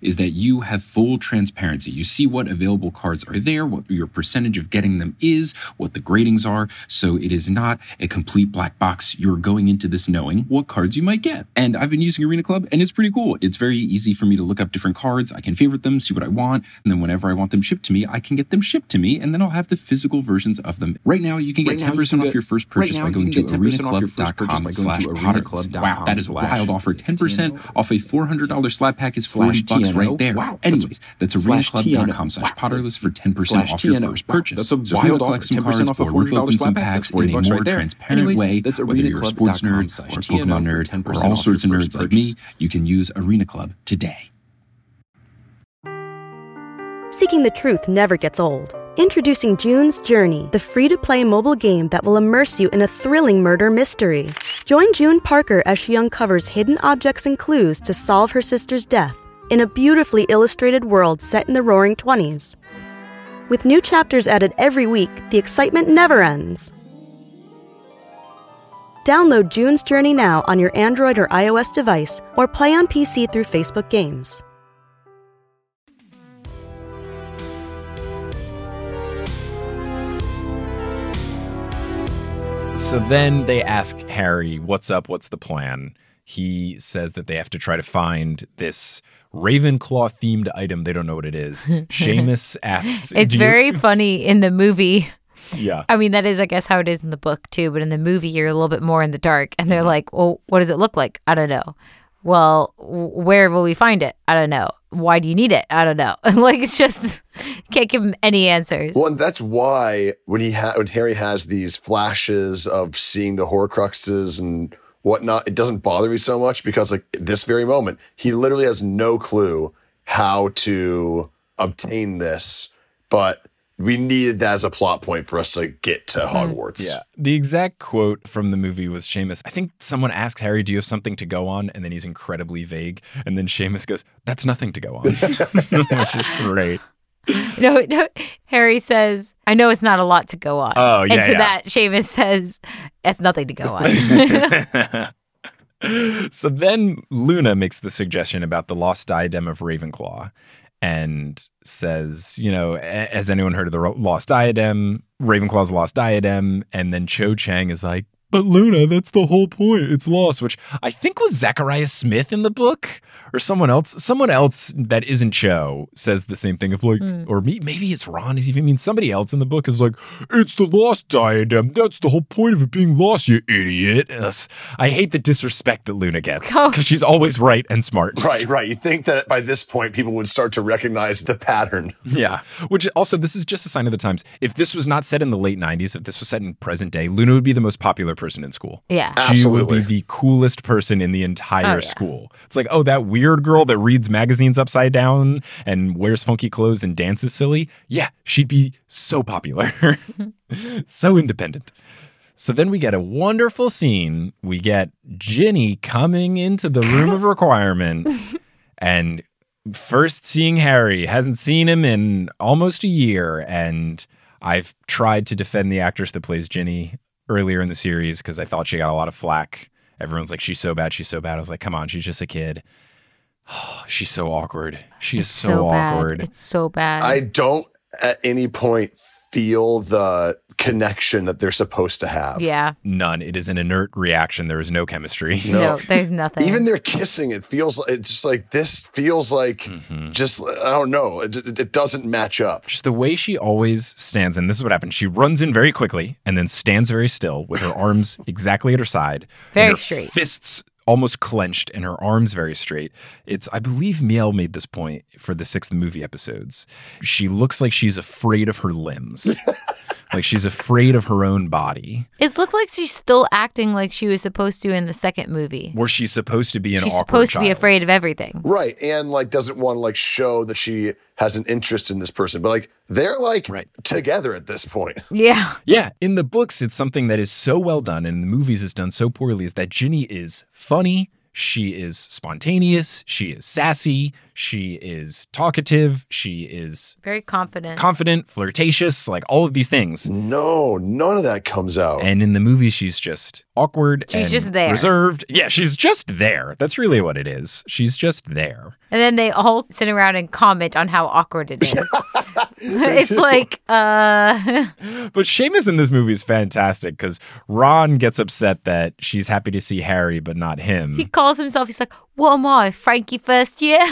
is that you have full transparency. You see what available cards are there, what your percentage of getting them is, what the gradings are. So it is not a complete black box. You're going into this knowing what cards you might get. And I've been using Arena Club and it's pretty cool. It's very easy for me to look up different cards. I can favorite them, see what I want. And then whenever I want them shipped to me, I can get them shipped to me and then I'll have the physical versions of them. Right now, you can get Right 10% can off get- your first purchase right by going to get 10% off your first purchase arenaclub.com slash. Wow, that is a wild offer. 10% off a $400 slab pack is 40 slash bucks TNO. right there. Wow, that's- Anyways, that's slash arenaclub.com slash wow. potterless for 10% Slash off your TNO. first Wow, purchase. that's a so wild wanna offer. collect some 10% cards off a or rip $400 open some slab pack. packs in a 40 more right transparent Anyways, way, that's whether you're a sports arenaclub.com nerd or a Pokemon nerd or all sorts of nerds like me, you can use Arena Club today. Seeking the truth never gets old. Introducing June's Journey, the free to play mobile game that will immerse you in a thrilling murder mystery. Join June Parker as she uncovers hidden objects and clues to solve her sister's death in a beautifully illustrated world set in the roaring 20s. With new chapters added every week, the excitement never ends. Download June's Journey now on your Android or iOS device or play on PC through Facebook Games. So then they ask Harry, What's up? What's the plan? He says that they have to try to find this Ravenclaw themed item. They don't know what it is. [LAUGHS] Seamus asks, It's "Do you-" very funny in the movie. Yeah. I mean, that is, I guess, how it is in the book too. But in the movie, you're a little bit more in the dark, and Mm-hmm. they're like, "Well, what does it look like? I don't know." Well, w- where will we find it? I don't know. Why do you need it? I don't know. [LAUGHS] like it's just can't give him any answers. Well, and that's why when he ha- when Harry has these flashes of seeing the Horcruxes and whatnot, it doesn't bother me so much because like this very moment, he literally has no clue how to obtain this, but we needed that as a plot point for us to get to mm-hmm. Hogwarts. Yeah. The exact quote from the movie was Seamus. I think someone asked Harry, Do you have something to go on? And then he's incredibly vague. And then Seamus goes, That's nothing to go on. [LAUGHS] [LAUGHS] Which is great. No, no. Harry says, I know it's not a lot to go on. Oh, yeah, And to yeah. that, Seamus says, That's nothing to go on. [LAUGHS] so then Luna makes the suggestion about the lost diadem of Ravenclaw and says, you know, has anyone heard of the lost diadem? Ravenclaw's lost diadem. And then Cho Chang is like, but Luna, that's the whole point. It's lost, which I think was Zachariah Smith in the book or someone else. Someone else that isn't Cho says the same thing of like, hmm. or me, maybe it's Ron. Is even mean somebody else in the book is like, it's the lost diadem. That's the whole point of it being lost, you idiot. Ugh. I hate the disrespect that Luna gets [LAUGHS] Oh. because she's always right and smart. Right, right. You think that by this point people would start to recognize the pattern. [LAUGHS] Yeah. Which also, this is just a sign of the times. If this was not set in the late 90s, if this was set in present day, Luna would be the most popular person in school. yeah. She would be the coolest person in the entire Oh, yeah. school. It's like, oh, that weird girl that reads magazines upside down and wears funky clothes and dances silly. Yeah, she'd be so popular, [LAUGHS] so independent. So then we get a wonderful scene. We get Ginny coming into the room of [LAUGHS] requirement and first seeing Harry, hasn't seen him in almost a year. And I've tried to defend the actress that plays Ginny earlier in the series because I thought she got a lot of flack. Everyone's like, she's so bad, she's so bad. I was like, come on, she's just a kid. [SIGHS] she's so awkward. She's is so, bad. awkward. It's so bad. I don't at any point feel the connection that they're supposed to have. yeah. None. It is an inert reaction. There is no chemistry. No. No, there's nothing. Even their kissing, it feels like it's just like this feels like Mm-hmm. just I don't know. It, it, it doesn't match up. Just the way she always stands, and this is what happens. She runs in very quickly and then stands very still with her arms [LAUGHS] exactly at her side. and Very her straight. Fists almost clenched and her arms very straight. It's I believe Miel made this point for the sixth movie episodes. She looks like she's afraid of her limbs. [LAUGHS] like she's afraid of her own body. It looked like she's still acting like she was supposed to in the second movie. Where she's supposed to be an She's awkward supposed to be afraid of everything. Right. And like doesn't want to like show that she has an interest in this person. But like they're like Right. together at this point. Yeah. Yeah, in the books, it's something that is so well done, and in the movies, is done so poorly. Is that Ginny is funny, she is spontaneous, she is sassy, she is talkative, she is Very confident. confident, flirtatious, like all of these things. No, none of that comes out. And in the movie, she's just awkward. She's and just there. reserved. Yeah, she's just there. That's really what it is. She's just there. and then they all sit around and comment on how awkward it is. [LAUGHS] [LAUGHS] it's like, uh, [LAUGHS] But Seamus in this movie is fantastic because Ron gets upset that she's happy to see Harry, but not him. he calls himself, he's like, what am I, Frankie first year? [LAUGHS]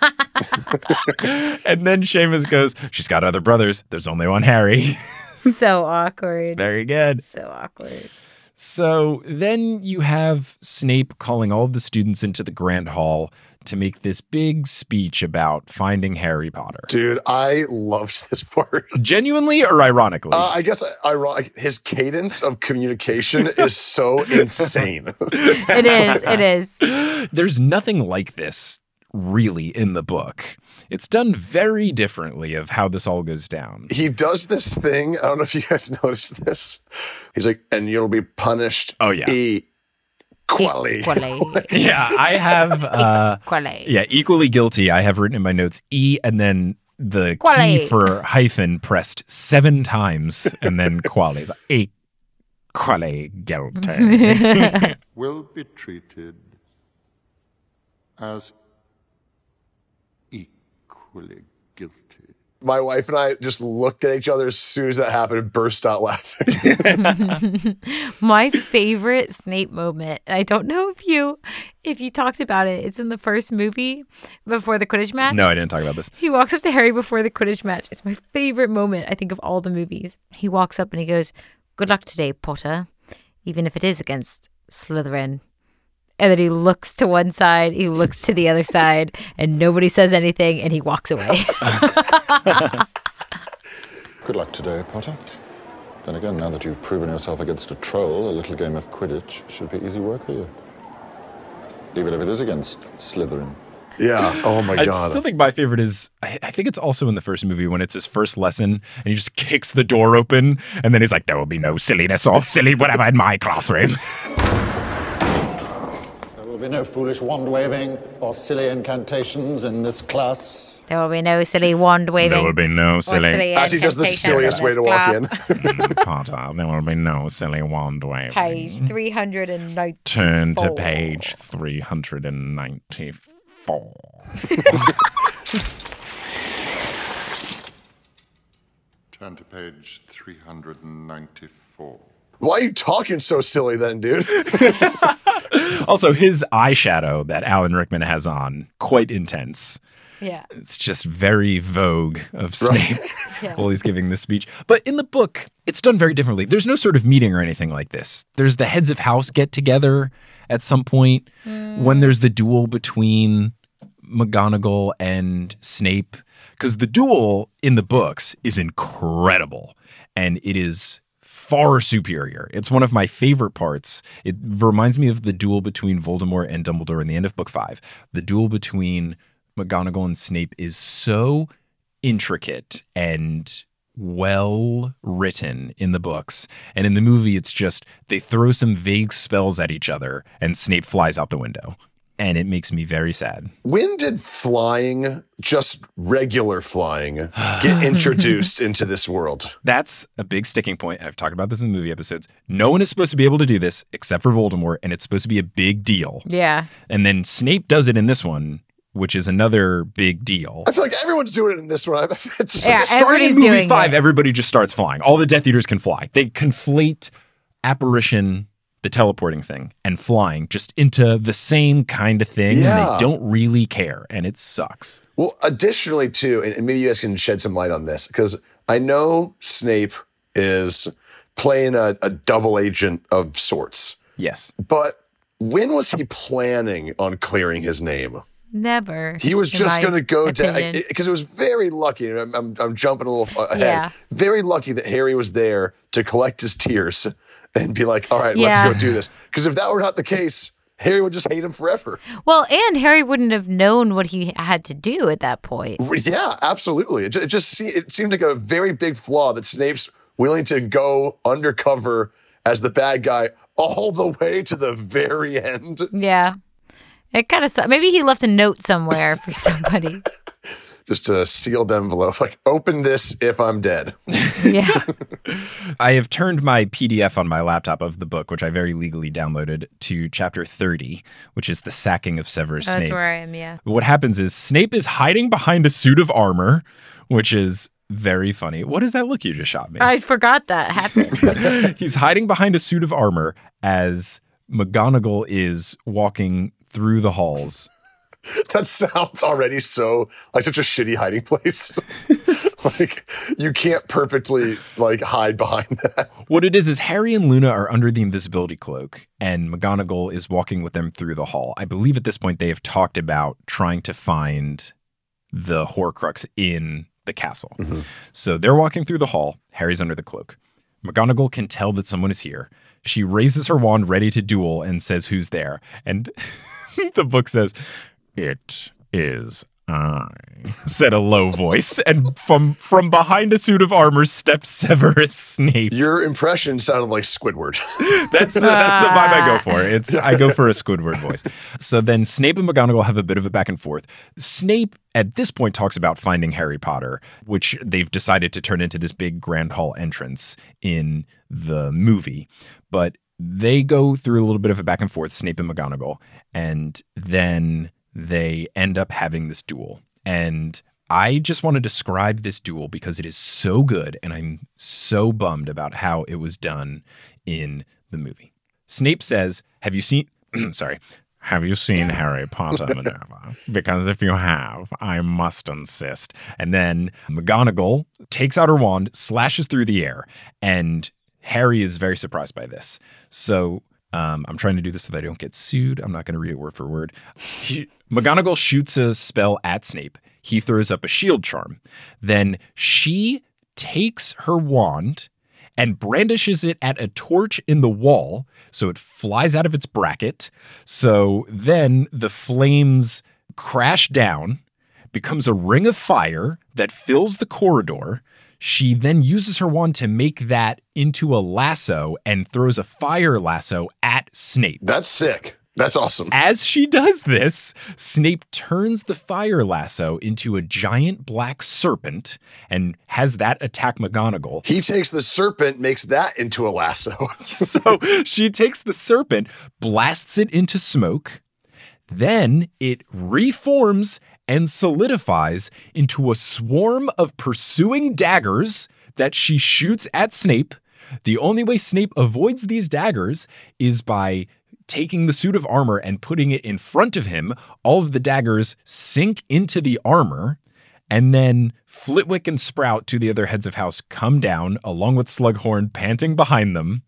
[LAUGHS] and then Seamus goes, She's got other brothers. There's only one Harry. [LAUGHS] so awkward. Very good. So awkward. So then you have Snape calling all of the students into the Grand Hall to make this big speech about finding Harry Potter. Dude, I loved this part. [LAUGHS] Genuinely or ironically? Uh, I guess ironic. His cadence of communication is so [LAUGHS] insane. It is. It is. [LAUGHS] There's nothing like this really in the book. It's done very differently of how this all goes down. he does this thing. I don't know if you guys noticed this. He's like, and you'll be punished. Oh, yeah. Equally. Equally. [LAUGHS] Yeah, I have [LAUGHS] uh Equally. yeah, equally guilty. I have written in my notes E and then the Quali. key for hyphen pressed seven times and then [LAUGHS] quali. It's like, Equally guilty. will be treated as equally guilty. My wife and I just looked at each other as soon as that happened and burst out laughing. [LAUGHS] [LAUGHS] My favorite Snape moment, I don't know if you if you talked about it. It's in the first movie before the Quidditch match. no, I didn't talk about this. He walks up to Harry before the Quidditch match. It's my favorite moment, I think, of all the movies. He walks up and he goes, Good luck today, Potter, even if it is against Slytherin. And then he looks to one side, he looks to the other [LAUGHS] side, and nobody says anything, and he walks away. [LAUGHS] Good luck today, Potter. Then again, now that you've proven yourself against a troll, a little game of Quidditch should be easy work for you. Even if it is against Slytherin. Yeah. Oh my god. I still think my favorite is I, I think it's also in the first movie when it's his first lesson and he just kicks the door open and then he's like, There will be no silliness or silly whatever in my classroom. [LAUGHS] There will be no foolish wand waving or silly incantations in this class. There will be no silly wand waving. There will be no or silly As he does the silliest way this to walk in. [LAUGHS] Mm, Potter. There will be no silly wand waving. Page 390. Turn to page 394. Turn to page 394. Why are you talking so silly then, dude? [LAUGHS] Also, his eyeshadow that Alan Rickman has on, quite intense. Yeah. It's just very vogue of Snape [LAUGHS] [LAUGHS] Yeah. while he's giving this speech. But in the book, it's done very differently. There's no sort of meeting or anything like this. There's the heads of house get together at some point mm. when there's the duel between McGonagall and Snape. Because the duel in the books is incredible and it is far superior. It's one of my favorite parts. It reminds me of the duel between Voldemort and Dumbledore in the end of book five. The duel between McGonagall and Snape is so intricate and well written in the books. And in the movie, it's just they throw some vague spells at each other and Snape flies out the window. And it makes me very sad. when did flying, just regular flying, get [SIGHS] introduced into this world? That's a big sticking point. I've talked about this in the movie episodes. No one is supposed to be able to do this except for Voldemort, and it's supposed to be a big deal. Yeah. And then Snape does it in this one, which is another big deal. I feel like everyone's doing it in this one. [LAUGHS] It's Yeah, Starting in movie doing five, it. everybody just starts flying. All the Death Eaters can fly. They conflate apparition, the teleporting thing, and flying just into the same kind of thing. And Yeah. they don't really care, and it sucks. Well, additionally, too, and, and maybe you guys can shed some light on this because I know Snape is playing a, a double agent of sorts, Yes. but when was he planning on clearing his name? Never. He was just going to go down because it was very lucky. I'm, I'm, I'm jumping a little ahead. Yeah. Very lucky that Harry was there to collect his tears and be like, all right, Yeah. let's go do this. Because if that were not the case, Harry would just hate him forever. Well, and Harry wouldn't have known what he had to do at that point. Yeah, absolutely. It, ju- it just it seemed like a very big flaw that Snape's willing to go undercover as the bad guy all the way to the very end. Yeah. It kind of maybe he left a note somewhere for somebody. [LAUGHS] Just a sealed envelope, like open this if I'm dead. [LAUGHS] yeah. [LAUGHS] I have turned my PDF on my laptop of the book, which I very legally downloaded, to chapter 30, which is the sacking of Severus That's Snape. where I am, yeah. What happens is Snape is hiding behind a suit of armor, which is very funny. What is that look you just shot me? I forgot that happened. [LAUGHS] He's hiding behind a suit of armor as McGonagall is walking through the halls. [LAUGHS] That sounds already so like such a shitty hiding place. [LAUGHS] like you can't perfectly like hide behind that. What it is is Harry and Luna are under the invisibility cloak, and McGonagall is walking with them through the hall. I believe at this point they have talked about trying to find the Horcrux in the castle. Mm-hmm. So they're walking through the hall. Harry's under the cloak. McGonagall can tell that someone is here. She raises her wand ready to duel and says, Who's there? And [LAUGHS] the book says, It is I, [LAUGHS] said a low voice. And from from behind a suit of armor steps Severus Snape. Your impression sounded like Squidward. [LAUGHS] That's the, that's the vibe I go for. It's I go for a Squidward voice. So then Snape and McGonagall have a bit of a back and forth. Snape at this point talks about finding Harry Potter, which they've decided to turn into this big grand hall entrance in the movie. But they go through a little bit of a back and forth, Snape and McGonagall, and then they end up having this duel. And I just want to describe this duel because it is so good and I'm so bummed about how it was done in the movie. Snape says, Have you seen, [CLEARS THROAT] sorry, have you seen Harry Potter, [LAUGHS] Minerva? Because if you have, I must insist. And then McGonagall takes out her wand, slashes through the air, and Harry is very surprised by this. So um, I'm trying to do this so that I don't get sued. I'm not going to read it word for word. He, McGonagall shoots a spell at Snape. He throws up a shield charm. Then she takes her wand and brandishes it at a torch in the wall so it flies out of its bracket. So then the flames crash down, becomes a ring of fire that fills the corridor. She then uses her wand to make that into a lasso and throws a fire lasso at Snape. That's sick. That's awesome. As she does this, Snape turns the fire lasso into a giant black serpent and has that attack McGonagall. He takes the serpent, makes that into a lasso. [LAUGHS] [LAUGHS] so she takes the serpent, blasts it into smoke, then it reforms and solidifies into a swarm of pursuing daggers that she shoots at Snape. The only way Snape avoids these daggers is by taking the suit of armor and putting it in front of him. All of the daggers sink into the armor. And then Flitwick and Sprout, two the other heads of house, come down along with Slughorn panting behind them.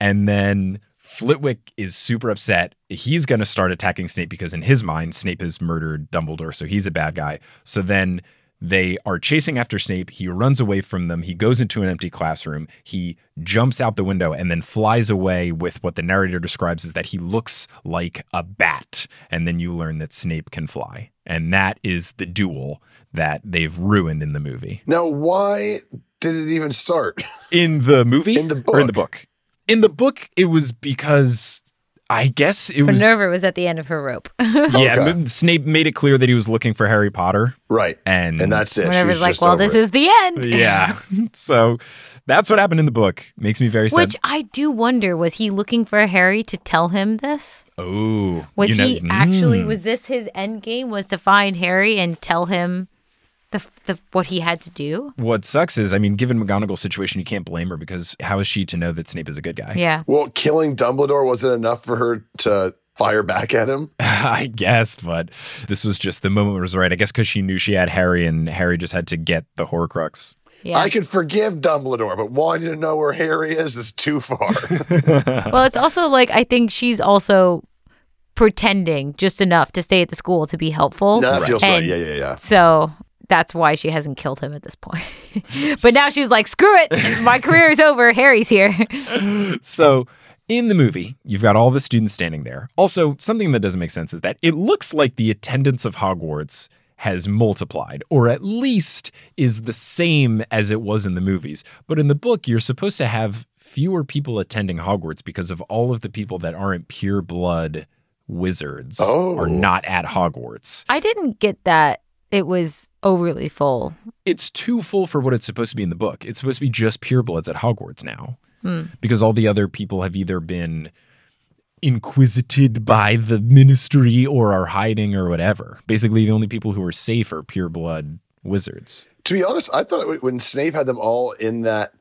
And then Flitwick is super upset. He's going to start attacking Snape because, in his mind, Snape has murdered Dumbledore, so he's a bad guy. So then they are chasing after Snape. He runs away from them. He goes into an empty classroom. He jumps out the window and then flies away with what the narrator describes as that he looks like a bat. And then you learn that Snape can fly. And that is the duel that they've ruined in the movie. Now, why did it even start? In the movie? In the Or in the book. Book? In the book, it was because I guess it was. Minerva was at the end of her rope. [LAUGHS] Yeah, Okay. Snape made it clear that he was looking for Harry Potter. Right. And, And that's it. She Minerva's was like, just well, this it. is the end. [LAUGHS] Yeah. [LAUGHS] so that's what happened in the book. Makes me very sad. Which I do wonder, was he looking for Harry to tell him this? oh. Was you know- he actually Mm. was this his end game was to find Harry and tell him the, the what he had to do? What sucks is, I mean, given McGonagall's situation, you can't blame her because how is she to know that Snape is a good guy? Yeah. Well, killing Dumbledore wasn't enough for her to fire back at him. [LAUGHS] I guess, but this was just the moment was right. I guess because she knew she had Harry and Harry just had to get the Horcrux. Yeah. I could forgive Dumbledore, but wanting to know where Harry is is too far. [LAUGHS] well, it's also like I think she's also pretending just enough to stay at the school to be helpful. that feels right. Yeah, yeah, yeah. So that's why she hasn't killed him at this point. [LAUGHS] but now she's like, screw it. My career is over. Harry's here. [LAUGHS] So in the movie, you've got all the students standing there. Also, something that doesn't make sense is that it looks like the attendance of Hogwarts has multiplied, or at least is the same as it was in the movies. But in the book, you're supposed to have fewer people attending Hogwarts because of all of the people that aren't pure blood wizards Oh. are not at Hogwarts. I didn't get that it was overly full. It's too full for what it's supposed to be in the book. It's supposed to be just purebloods at Hogwarts now. Hmm. Because all the other people have either been inquisited by the ministry or are hiding or whatever. Basically, the only people who are safe are pureblood wizards. to be honest, I thought when Snape had them all in that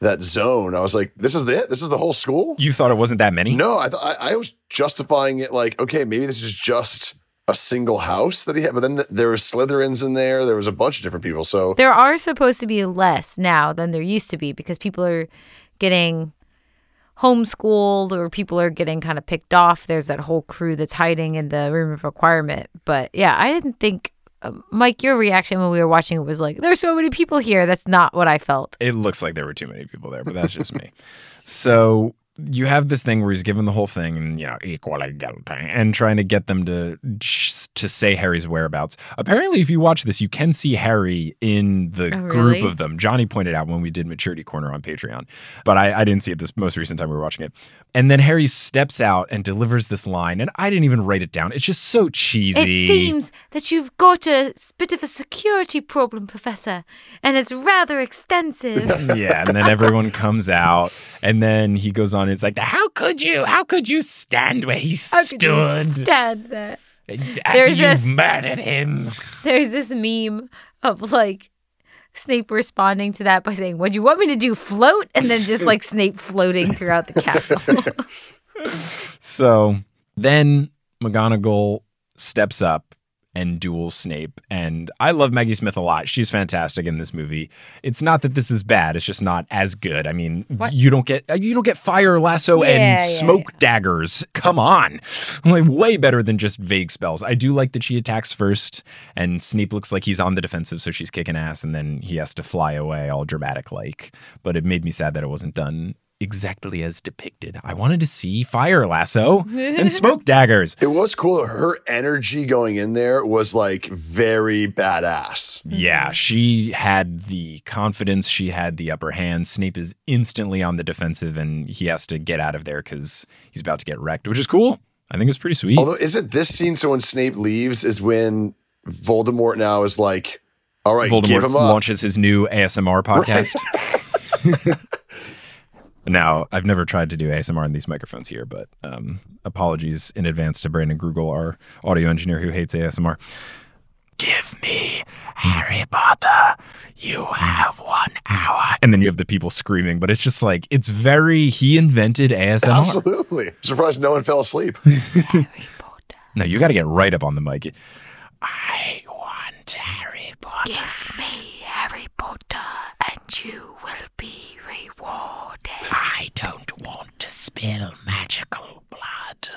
that zone, I was like, "This is it. This is the whole school." You thought it wasn't that many? No, I thought I, I was justifying it like, okay, maybe this is just a single house that he had, but then there was Slytherins in there. There was a bunch of different people. So There are supposed to be less now than there used to be because people are getting homeschooled or people are getting kind of picked off. There's that whole crew that's hiding in the room of requirement. But yeah, I didn't think, uh, Mike, your reaction when we were watching it was like, there's so many people here. That's not what I felt. It looks like there were too many people there, but that's just me. [LAUGHS] So you have this thing where he's given the whole thing and you know equal equality and trying to get them to to say Harry's whereabouts. Apparently, if you watch this, you can see Harry in the Oh, group really? of them. Johnny pointed out when we did Maturity Corner on Patreon, but I, I didn't see it this most recent time we were watching it. And then Harry steps out and delivers this line, and I didn't even write it down. It's just so cheesy. It seems that you've got a bit of a security problem, Professor, and it's rather extensive. [LAUGHS] yeah, and then everyone comes out, and then he goes on. It's like, that. how could you? How could you stand where he How stood stand there? after There's you this- murdered him? There's this meme of like Snape responding to that by saying, What do you want me to do? Float? And then just like Snape floating throughout the castle. [LAUGHS] So then McGonagall steps up and dual Snape. And I love Maggie Smith a lot. She's fantastic in this movie. It's not that this is bad, it's just not as good. I mean, What? you don't get uh, you don't get fire lasso Yeah, and yeah, smoke daggers. Come on. [LAUGHS] Like way better than just vague spells. I do like that she attacks first and Snape looks like he's on the defensive so she's kicking ass and then he has to fly away all dramatic like. But it made me sad that it wasn't done exactly as depicted. I wanted to see fire lasso and [LAUGHS] smoke daggers. It was cool. Her energy going in there was like very badass. Yeah, mm-hmm. she had the confidence. She had the upper hand. Snape is instantly on the defensive, and he has to get out of there because he's about to get wrecked, which is cool. I think it's pretty sweet. Although, is it this scene? So when Snape leaves, is when Voldemort now is like, "All right, give Voldemort him up." launches his new ASMR podcast. [LAUGHS] now, I've never tried to do ASMR in these microphones here, but um, apologies in advance to Brandon Grugel, our audio engineer who hates ASMR. Give me Harry Potter. You have one hour. And then you have the people screaming, but it's just like, it's very, he invented ASMR. Absolutely. Surprised no one fell asleep. No, you got to get right up on the mic. I want Harry Potter. Give me Harry Potter and you will be rewarded. I don't want to spill magical blood,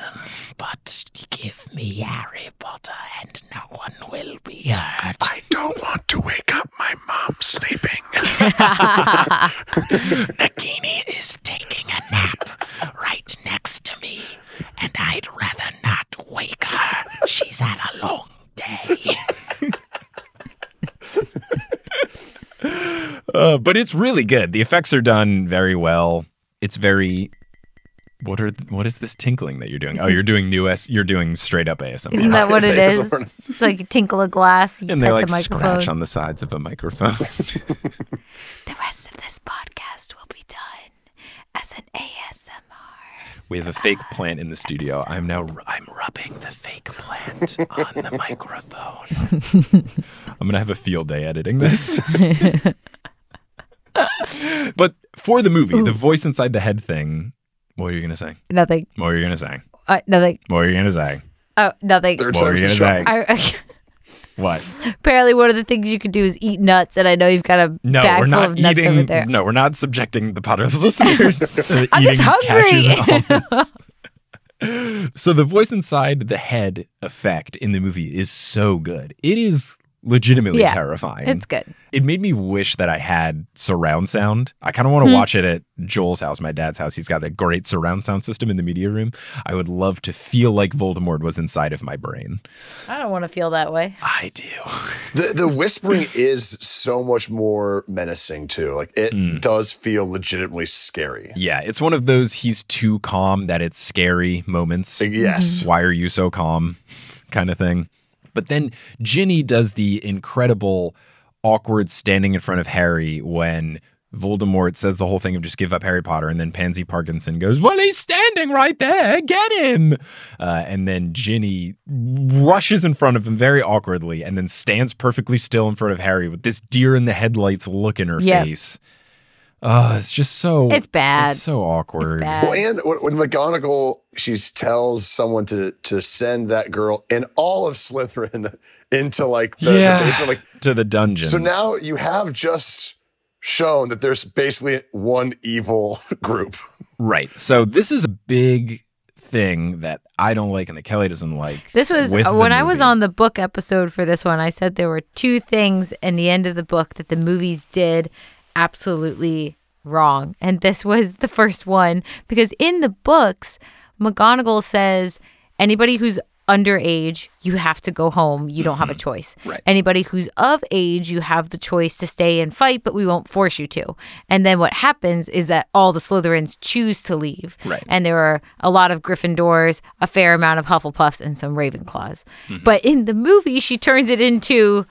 but give me Harry Potter and no one will be hurt. I don't want to wake up my mom sleeping. [LAUGHS] [LAUGHS] Nagini is taking a nap right next to me, and I'd rather not wake her. She's had a long day. Uh, but it's really good. The effects are done very well. It's very. What are what is this tinkling that you're doing? Oh, you're doing new S. You're doing straight up ASMR. Isn't that [LAUGHS] what it is? It's like you tinkle a glass, you and pet they like the microphone. scratch on the sides of a microphone. [LAUGHS] [LAUGHS] The rest of this podcast will be done as an ASMR. we have a fake plant in the studio. I'm now I'm rubbing the fake plant on the microphone. I'm gonna have a field day editing this. [LAUGHS] but for the movie, the voice inside the head thing. What are you gonna say? Nothing. What are you gonna say? Uh, nothing. What are you gonna say? Oh, nothing. Third What are you gonna say? I, [LAUGHS] What? apparently, one of the things you could do is eat nuts, and I know you've got a No, bag we're full not of nuts over eating. there. No, we're not subjecting the Potterless listeners [LAUGHS] to I'm just eating hungry. cashews and almonds. so the voice inside the head effect in the movie is so good. It is legitimately Yeah, terrifying. It's good. it made me wish that I had surround sound. I kind of want to Hmm. watch it at Joel's house, my dad's house. He's got a great surround sound system in the media room. I would love to feel like Voldemort was inside of my brain. I don't want to feel that way. I do. The the whispering is so much more menacing too. Like it Mm. does feel legitimately scary. Yeah, it's one of those he's too calm that it's scary moments. Yes. Why are you so calm? kind of thing. But then Ginny does the incredible awkward standing in front of Harry when Voldemort says the whole thing of just give up Harry Potter, and then Pansy Parkinson goes, Well, he's standing right there, get him. Uh, and then Ginny rushes in front of him very awkwardly and then stands perfectly still in front of Harry with this deer in the headlights look in her Yep. face. Oh, it's just so It's bad. It's so awkward. It's bad. Well, and when, when McGonagall she tells someone to to send that girl and all of Slytherin [LAUGHS] into like the, the basement, like [LAUGHS] to the dungeons. so now you have just shown that there's basically one evil [LAUGHS] group. Right. So this is a big thing that I don't like and that Kelly doesn't like. This was with uh, the when I was on the book episode for this one. I said there were two things in the end of the book that the movies did absolutely wrong. And this was the first one because in the books, McGonagall says anybody who's underage, you have to go home. You don't have a mm-hmm. choice. Right. Anybody who's of age, you have the choice to stay and fight, but we won't force you to. And then what happens is that all the Slytherins choose to leave. Right. And there are a lot of Gryffindors, a fair amount of Hufflepuffs, and some Ravenclaws. Mm-hmm. But in the movie, she turns it into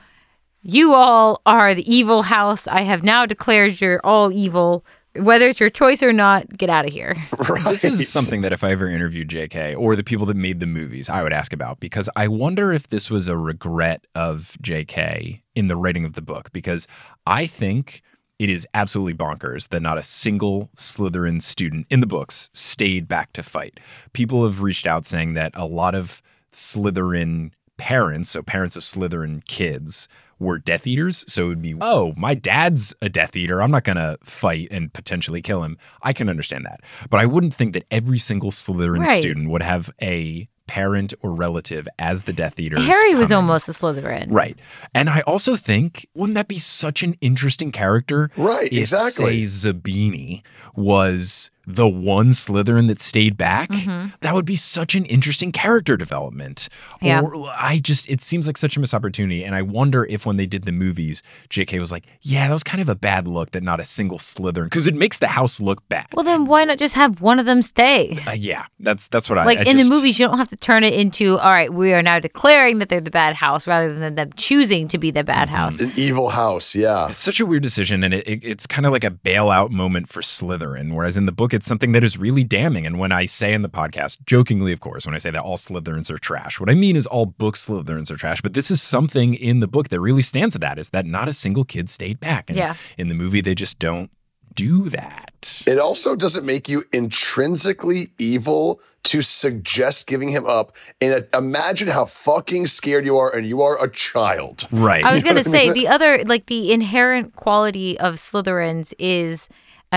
you all are the evil house. I have now declared you're all evil. Whether it's your choice or not, get out of here. Right. [LAUGHS] This is something that if I ever interviewed JK or the people that made the movies, I would ask about because I wonder if this was a regret of JK in the writing of the book because I think it is absolutely bonkers that not a single Slytherin student in the books stayed back to fight. People have reached out saying that a lot of Slytherin parents, so parents of Slytherin kids, were Death Eaters. So it would be, oh, oh my dad's a Death Eater. I'm not going to fight and potentially kill him. I can understand that. But I wouldn't think that every single Slytherin Right. student would have a parent or relative as the Death Eater. Harry was almost a Slytherin. Right. And I also think, wouldn't that be such an interesting character? Right, if, exactly. Say Zabini was the one Slytherin that stayed back, Mhm. that would be such an interesting character development. Yeah. Or I just, it seems like such a missed opportunity. And I wonder if when they did the movies, JK was like, yeah, that was kind of a bad look that not a single Slytherin, because it makes the house look bad. Well, then why not just have one of them stay? Uh, yeah, that's that's what I Like I in just- the movies, you don't have to turn it into, all right, we are now declaring that they're the bad house rather than them choosing to be the bad Mm-hmm. house. An evil house, yeah. It's such a weird decision, and it, it, it's kind of like a bailout moment for Slytherin. Whereas in the book, it's something that is really damning. And when I say in the podcast, jokingly, of course, when I say that all Slytherins are trash, what I mean is all book Slytherins are trash. But this is something in the book that really stands to that is that not a single kid stayed back. And Yeah. in the movie, they just don't do that. It also doesn't make you intrinsically evil to suggest giving him up. And uh, imagine how fucking scared you are, and you are a child. Right. I was going to what I say mean? the other, like the inherent quality of Slytherins is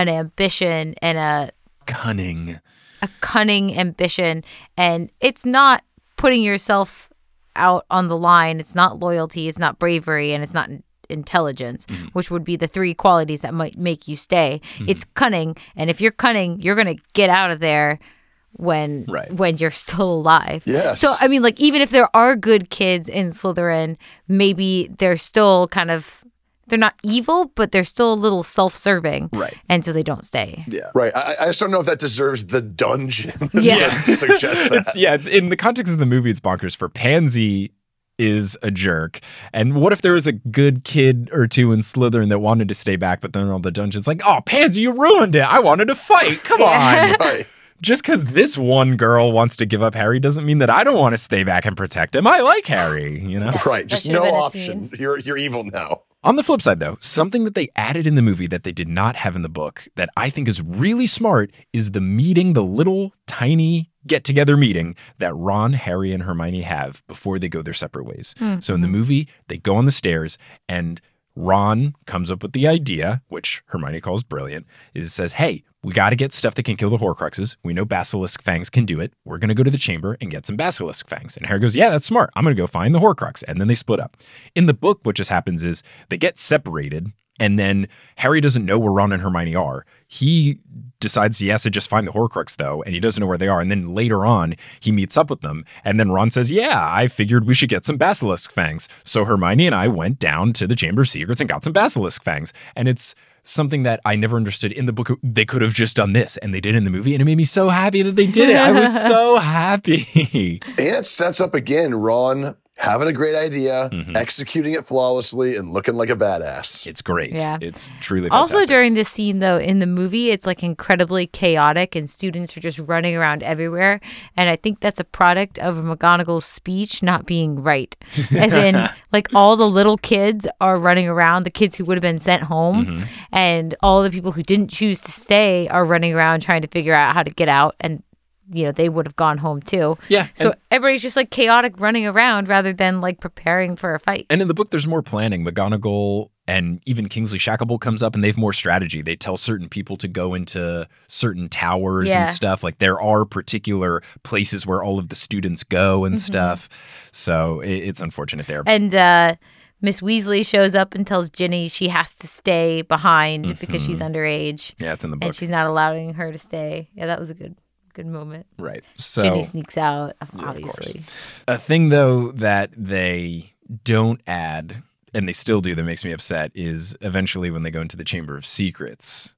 an ambition and a Cunning. a cunning ambition, and it's not putting yourself out on the line. It's not loyalty. It's not bravery, and it's not intelligence, Mm-hmm. which would be the three qualities that might make you stay. It's cunning, and if you're cunning, you're gonna get out of there when Right. when you're still alive. Yes. So I mean, like even if there are good kids in Slytherin, maybe they're still kind of they're not evil, but they're still a little self-serving, Right. and so they don't stay. Yeah. Right. I, I just don't know if that deserves the dungeon [LAUGHS] Yeah. to suggest [LAUGHS] that. It's, yeah, it's, in the context of the movie, it's bonkers. For Pansy is a jerk. And what if there was a good kid or two in Slytherin that wanted to stay back, but then all the dungeons like, oh, Pansy, you ruined it. I wanted to fight. Come Yeah. on. [LAUGHS] right. Just because this one girl wants to give up Harry doesn't mean that I don't want to stay back and protect him. I like Harry, you know? Right. Just no option. You're you're evil now. On the flip side, though, something that they added in the movie that they did not have in the book that I think is really smart is the meeting, the little tiny get together meeting that Ron, Harry, and Hermione have before they go their separate ways. Hmm, so in the hmm. movie, they go on the stairs and Ron comes up with the idea, which Hermione calls brilliant, is says, Hey, we got to get stuff that can kill the Horcruxes. We know Basilisk Fangs can do it. We're going to go to the chamber and get some Basilisk Fangs. And Harry goes, Yeah, that's smart. I'm going to go find the Horcrux. And then they split up. In the book, what just happens is they get separated. And then Harry doesn't know where Ron and Hermione are. He decides he has to just find the Horcrux, though, and he doesn't know where they are. And then later on, he meets up with them. And then Ron says, Yeah, I figured we should get some Basilisk Fangs. So Hermione and I went down to the Chamber of Secrets and got some Basilisk Fangs. And it's something that I never understood in the book. They could have just done this, and they did in the movie. And it made me so happy that they did it. I was [LAUGHS] so happy. And it sets up again Ron having a great idea, Mhm. executing it flawlessly, and looking like a badass. It's great. Yeah. It's truly Also, during this scene, though, in the movie, it's like incredibly chaotic and students are just running around everywhere. And I think that's a product of McGonagall's speech not being right. [LAUGHS] As in, like, all the little kids are running around, the kids who would have been sent home, Mm-hmm. and all the people who didn't choose to stay are running around trying to figure out how to get out. And you know, they would have gone home too. Yeah. So everybody's just like chaotic running around rather than like preparing for a fight. And in the book, there's more planning. McGonagall and even Kingsley Shacklebolt comes up, and they have more strategy. They tell certain people to go into certain towers Yeah. and stuff. Like there are particular places where all of the students go and Mhm. stuff. So it, it's unfortunate there. And uh, Miss Weasley shows up and tells Ginny she has to stay behind because she's underage, yeah, it's in the book. and she's not allowing her to stay. Yeah, that was a good, good moment. right. So Ginny sneaks out, Yeah, obviously. A thing though that they don't add, and they still do, that makes me upset is eventually when they go into the Chamber of Secrets.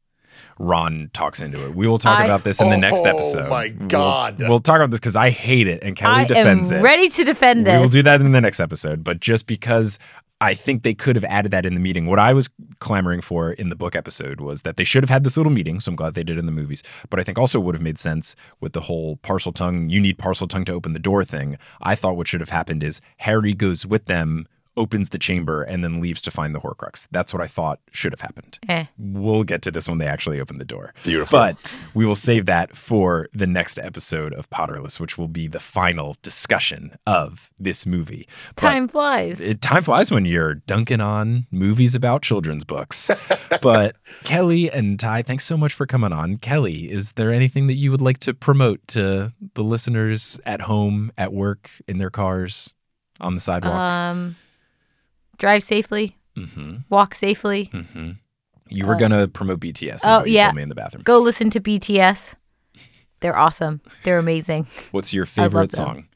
Ron talks into it. We will talk I- about this in the next episode. Oh, episode. my We'll- God. We'll, talk about this because I hate it, and Kelly I defends am it. ready to defend We will do that in the next episode. But just because I think they could have added that in the meeting, what I was clamoring for in the book episode was that they should have had this little meeting. So I'm glad they did in the movies. But I think also would have made sense with the whole Parseltongue, you need Parseltongue to open the door thing. I thought what should have happened is Harry goes with them. Opens the chamber and then leaves to find the Horcrux. That's what I thought should have happened. Eh. We'll get to this when they actually open the door. Beautiful. But we will save that for the next episode of Potterless, which will be the final discussion of this movie. But Time flies. it, time flies when you're dunking on movies about children's books. [LAUGHS] but Kelly and Ty, thanks so much for coming on. Kelly, is there anything that you would like to promote to the listeners at home, at work, in their cars, on the sidewalk? Um, drive safely, mm-hmm. walk safely. Mm-hmm. You were gonna promote BTS. oh yeah. told me in the bathroom. Go listen to BTS. They're awesome. They're amazing. What's your favorite song?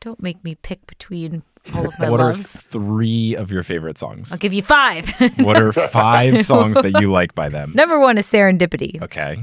Don't make me pick between all of my What are three of your favorite songs? I'll give you five. [LAUGHS] What are five songs that you like by them? Number one is Serendipity. Okay.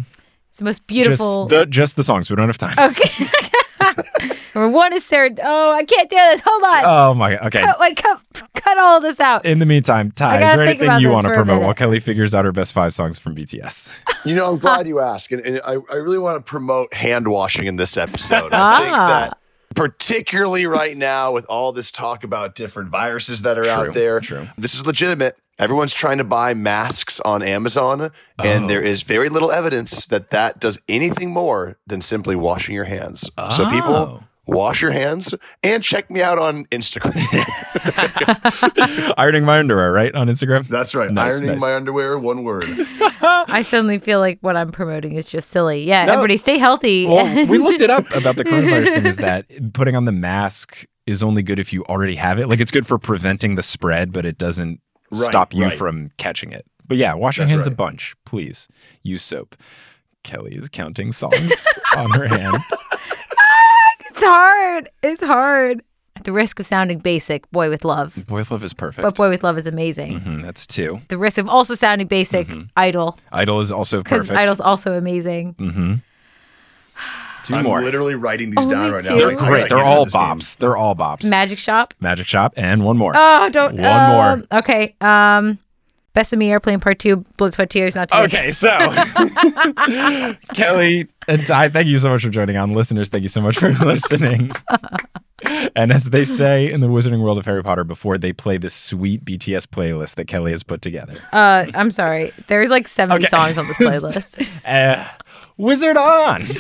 It's the most beautiful. Just the, just the songs. We don't have time. Okay. [LAUGHS] [LAUGHS] Number one is Serend. Oh, I can't do this. Hold on. Oh my. Okay. cut, wait, cut, cut all this out. In the meantime, Ty, is gotta there anything you want to promote while Kelly figures out her best five songs from BTS? You know, I'm [LAUGHS] glad you asked. And, and I, I really want to promote hand washing in this episode. I think Ah. that particularly right now with all this talk about different viruses that are True, out there, true. this is legitimate. Everyone's trying to buy masks on Amazon, and Oh. there is very little evidence that that does anything more than simply washing your hands. So people, Oh. wash your hands and check me out on Instagram. [LAUGHS] Ironing my underwear, right? On Instagram? That's right. Nice, Ironing nice. my underwear, one word. [LAUGHS] I suddenly feel like what I'm promoting is just silly. Yeah, No. everybody stay healthy. Well, [LAUGHS] we looked it up about the coronavirus thing is that putting on the mask is only good if you already have it. Like it's good for preventing the spread, but it doesn't Right, stop you right. from catching it. But yeah, wash your That's hands a bunch, please. Use soap. Kelly is counting songs [LAUGHS] on her hand. it's hard. It's hard. At the risk of sounding basic, Boy with Luv. Boy with Luv is perfect. But Boy with Luv is amazing. Mhm, that's two. The risk of also sounding basic, Idol. Idol is also Because perfect. Idol's also amazing. hmm Two I'm more. literally writing these Only down right two? now. They're I gotta Great. They're into all this game. bops. They're all bops. Magic Shop. Magic Shop and one more. Oh, don't. One um, more. Okay. Um, Best of Me Airplane Part 2, Blood, Sweat, Tears, not today. Okay, so [LAUGHS] [LAUGHS] Kelly and Ty, thank you so much for joining on. Listeners, thank you so much for [LAUGHS] listening. and as they say in the Wizarding World of Harry Potter, before they play this sweet BTS playlist that Kelly has put together, Uh, I'm sorry. There's like 70 Okay. songs on this playlist. uh, Wizard on. [LAUGHS]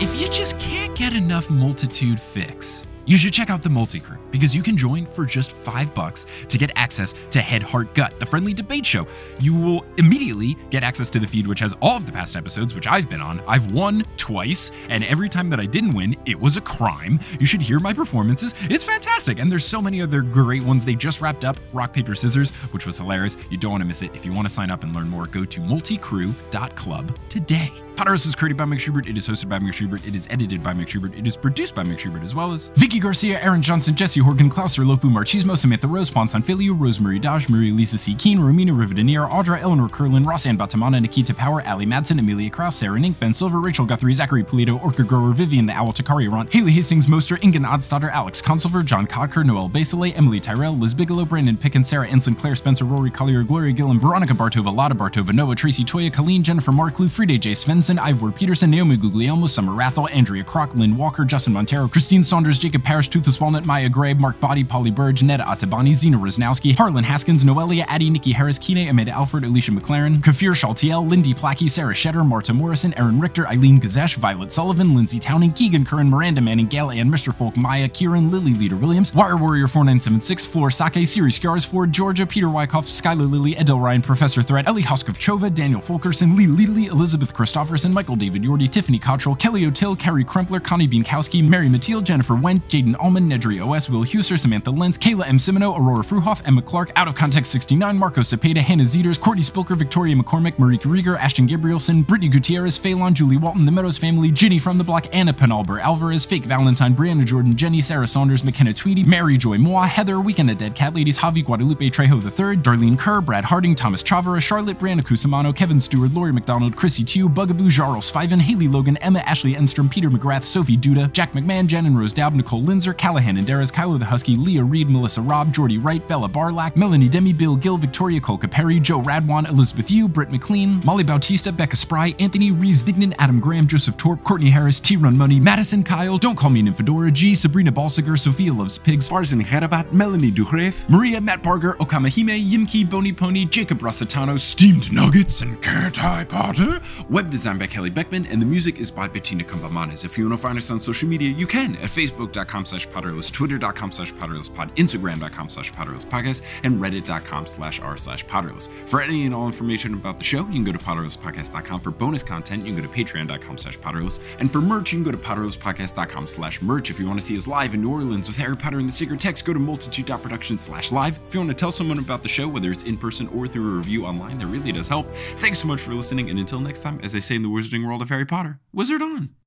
If you just can't get enough multitude fix, you should check out the multi crew because you can join for just five bucks to get access to Head Heart Gut, the friendly debate show. You will immediately get access to the feed, which has all of the past episodes, which I've been on. I've won twice, and every time that I didn't win, it was a crime. You should hear my performances. It's fantastic, and there's so many other great ones. They just wrapped up Rock Paper Scissors, which was hilarious. You don't want to miss it. If you want to sign up and learn more, go to multicrew.club today. Potterless is created by Mike Schubert. It is hosted by Mike Schubert. It is edited by Mike Schubert. It is produced by Mike Schubert, as well as Vicky Garcia, Aaron Johnson, Jesse Horgan, Klauser, Lopu, Marchismo, Samantha Rose, Juan Sanfilio, Rosemary Dodge, Marie Lisa C. Keen, Romina Rivadinier, Audra, Eleanor Curlin, Rossanne Batamana, Nikita Power, Ali Madsen, Amelia Kraus, Sarah Nink, Ben Silver, Rachel Guthrie, Zachary Polito, Orchid Grower, Vivian, the Owl Takari Ron, Haley Hastings, Moster, Ingen Oddsdaughter, Alex Consilver, John Codker, Noel Basile, Emily Tyrell, Liz Bigelow, Brandon Pickens, Sarah Ensign, Claire Spencer, Rory Collier, Gloria Gillam, Veronica Bartova, Lotta Bartova, Noah, Tracy Toya, Colleen, Jennifer Mark, Lou Friede, J. Svensson, Ivor Peterson, Naomi Guglielmo, Summer Rathel, Andrea Kroc, Lynn Walker, Justin Montero, Christine Saunders, Jacob Parrish, Toothless Walnut, Maya Gray, Mark Body, Polly Burge, Ned Atabani, Zena Rosnowski, Harlan Haskins, Noelia, Addie, Nikki Harris, Kine, Amanda Alfred, Alicia McLaren, Kafir Shaltiel, Lindy Plackey, Sarah Shetter, Marta Morrison, Aaron Richter, Eileen Gazesh, Violet Sullivan, Lindsay Towning, Keegan Curran, Miranda Manning, Gail Ann, Mr. Folk, Maya, Kieran, Lily Leader Williams, Wire Warrior 4976, Floor Sake, Siri Scars, Ford, Georgia, Peter Wyckoff, Skylar Lily, Edel Ryan, Professor Threat, Ellie Hoskov Chova, Daniel Fulkerson, Lee Lely, Elizabeth Christofferson, Michael David Yordi, Tiffany Cottrell, Kelly O'Till, Carrie Crumpler, Connie Bienkowski, Mary Mathilde, Jennifer Went, Jaden Allman, Nedry OS, Will Huser, Samantha Lenz, Kayla M. Simino, Aurora Fruhoff, Emma Clark, Out of Context 69, Marco Cepeda, Hannah Zeters, Courtney Spilker, Victoria McCormick, Marique Rieger, Ashton Gabrielson, Brittany Gutierrez, Phelan, Julie Walton, The Meadows Family, Ginny from the Block, Anna Penalber, Alvarez, Fake Valentine, Brianna Jordan, Jenny, Sarah Saunders, McKenna Tweedy, Mary Joy Moa, Heather, Weekend at Dead Cat Ladies, Javi Guadalupe Trejo III, Darlene Kerr, Brad Harding, Thomas Chavara, Charlotte, Brianna Cusimano, Kevin Stewart, Lori McDonald, Chrissy Tew, Bugaboo, Jarl Spiven, Haley Logan, Emma Ashley Enstrom, Peter McGrath, Sophie Duda, Jack McMahon, Jen and Rose Daub, Nicole Linzer, Callahan and Darris, Kylo the Husky, Leah Reed, Melissa Robb, Jordy Wright, Bella Barlack, Melanie Demi, Bill Gill, Victoria Colca Perry, Joe Radwan, Elizabeth Yu, Britt McLean, Molly Bautista, Becca Spry, Anthony Rees Dignan, Adam Graham, Joseph Torp, Courtney Harris, T Run Money, Madison Kyle, Don't Call Me an Nymphadora, G, Sabrina Balsiger, Sophia Loves Pigs, Farzan Herabat, Melanie Duhrev, Maria Matt Barger, Okamahime, Yimki, Bony Pony, Jacob Rossitano, Steamed Nuggets, and Can't I Potter, web design by Kelly Beckman, and the music is by Bettina Campomanes. If you want to find us on social media, you can at facebook.com slash potterless, twitter.com slash potterlesspod, instagram.com slash potterlesspodcast, and reddit.com slash r slash potterless. For any and all information about the show, you can go to potterlesspodcast.com. For bonus content, you can go to patreon.com slash potterless. And for merch, you can go to potterlesspodcast.com slash merch. If you want to see us live in New Orleans with Harry Potter and the Secret Text, go to multitude.production slash live. If you want to tell someone about the show, whether it's in person or through a review online, that really does help. Thanks so much for listening, and until next time, as I say in the wizarding world of Harry Potter, wizard on!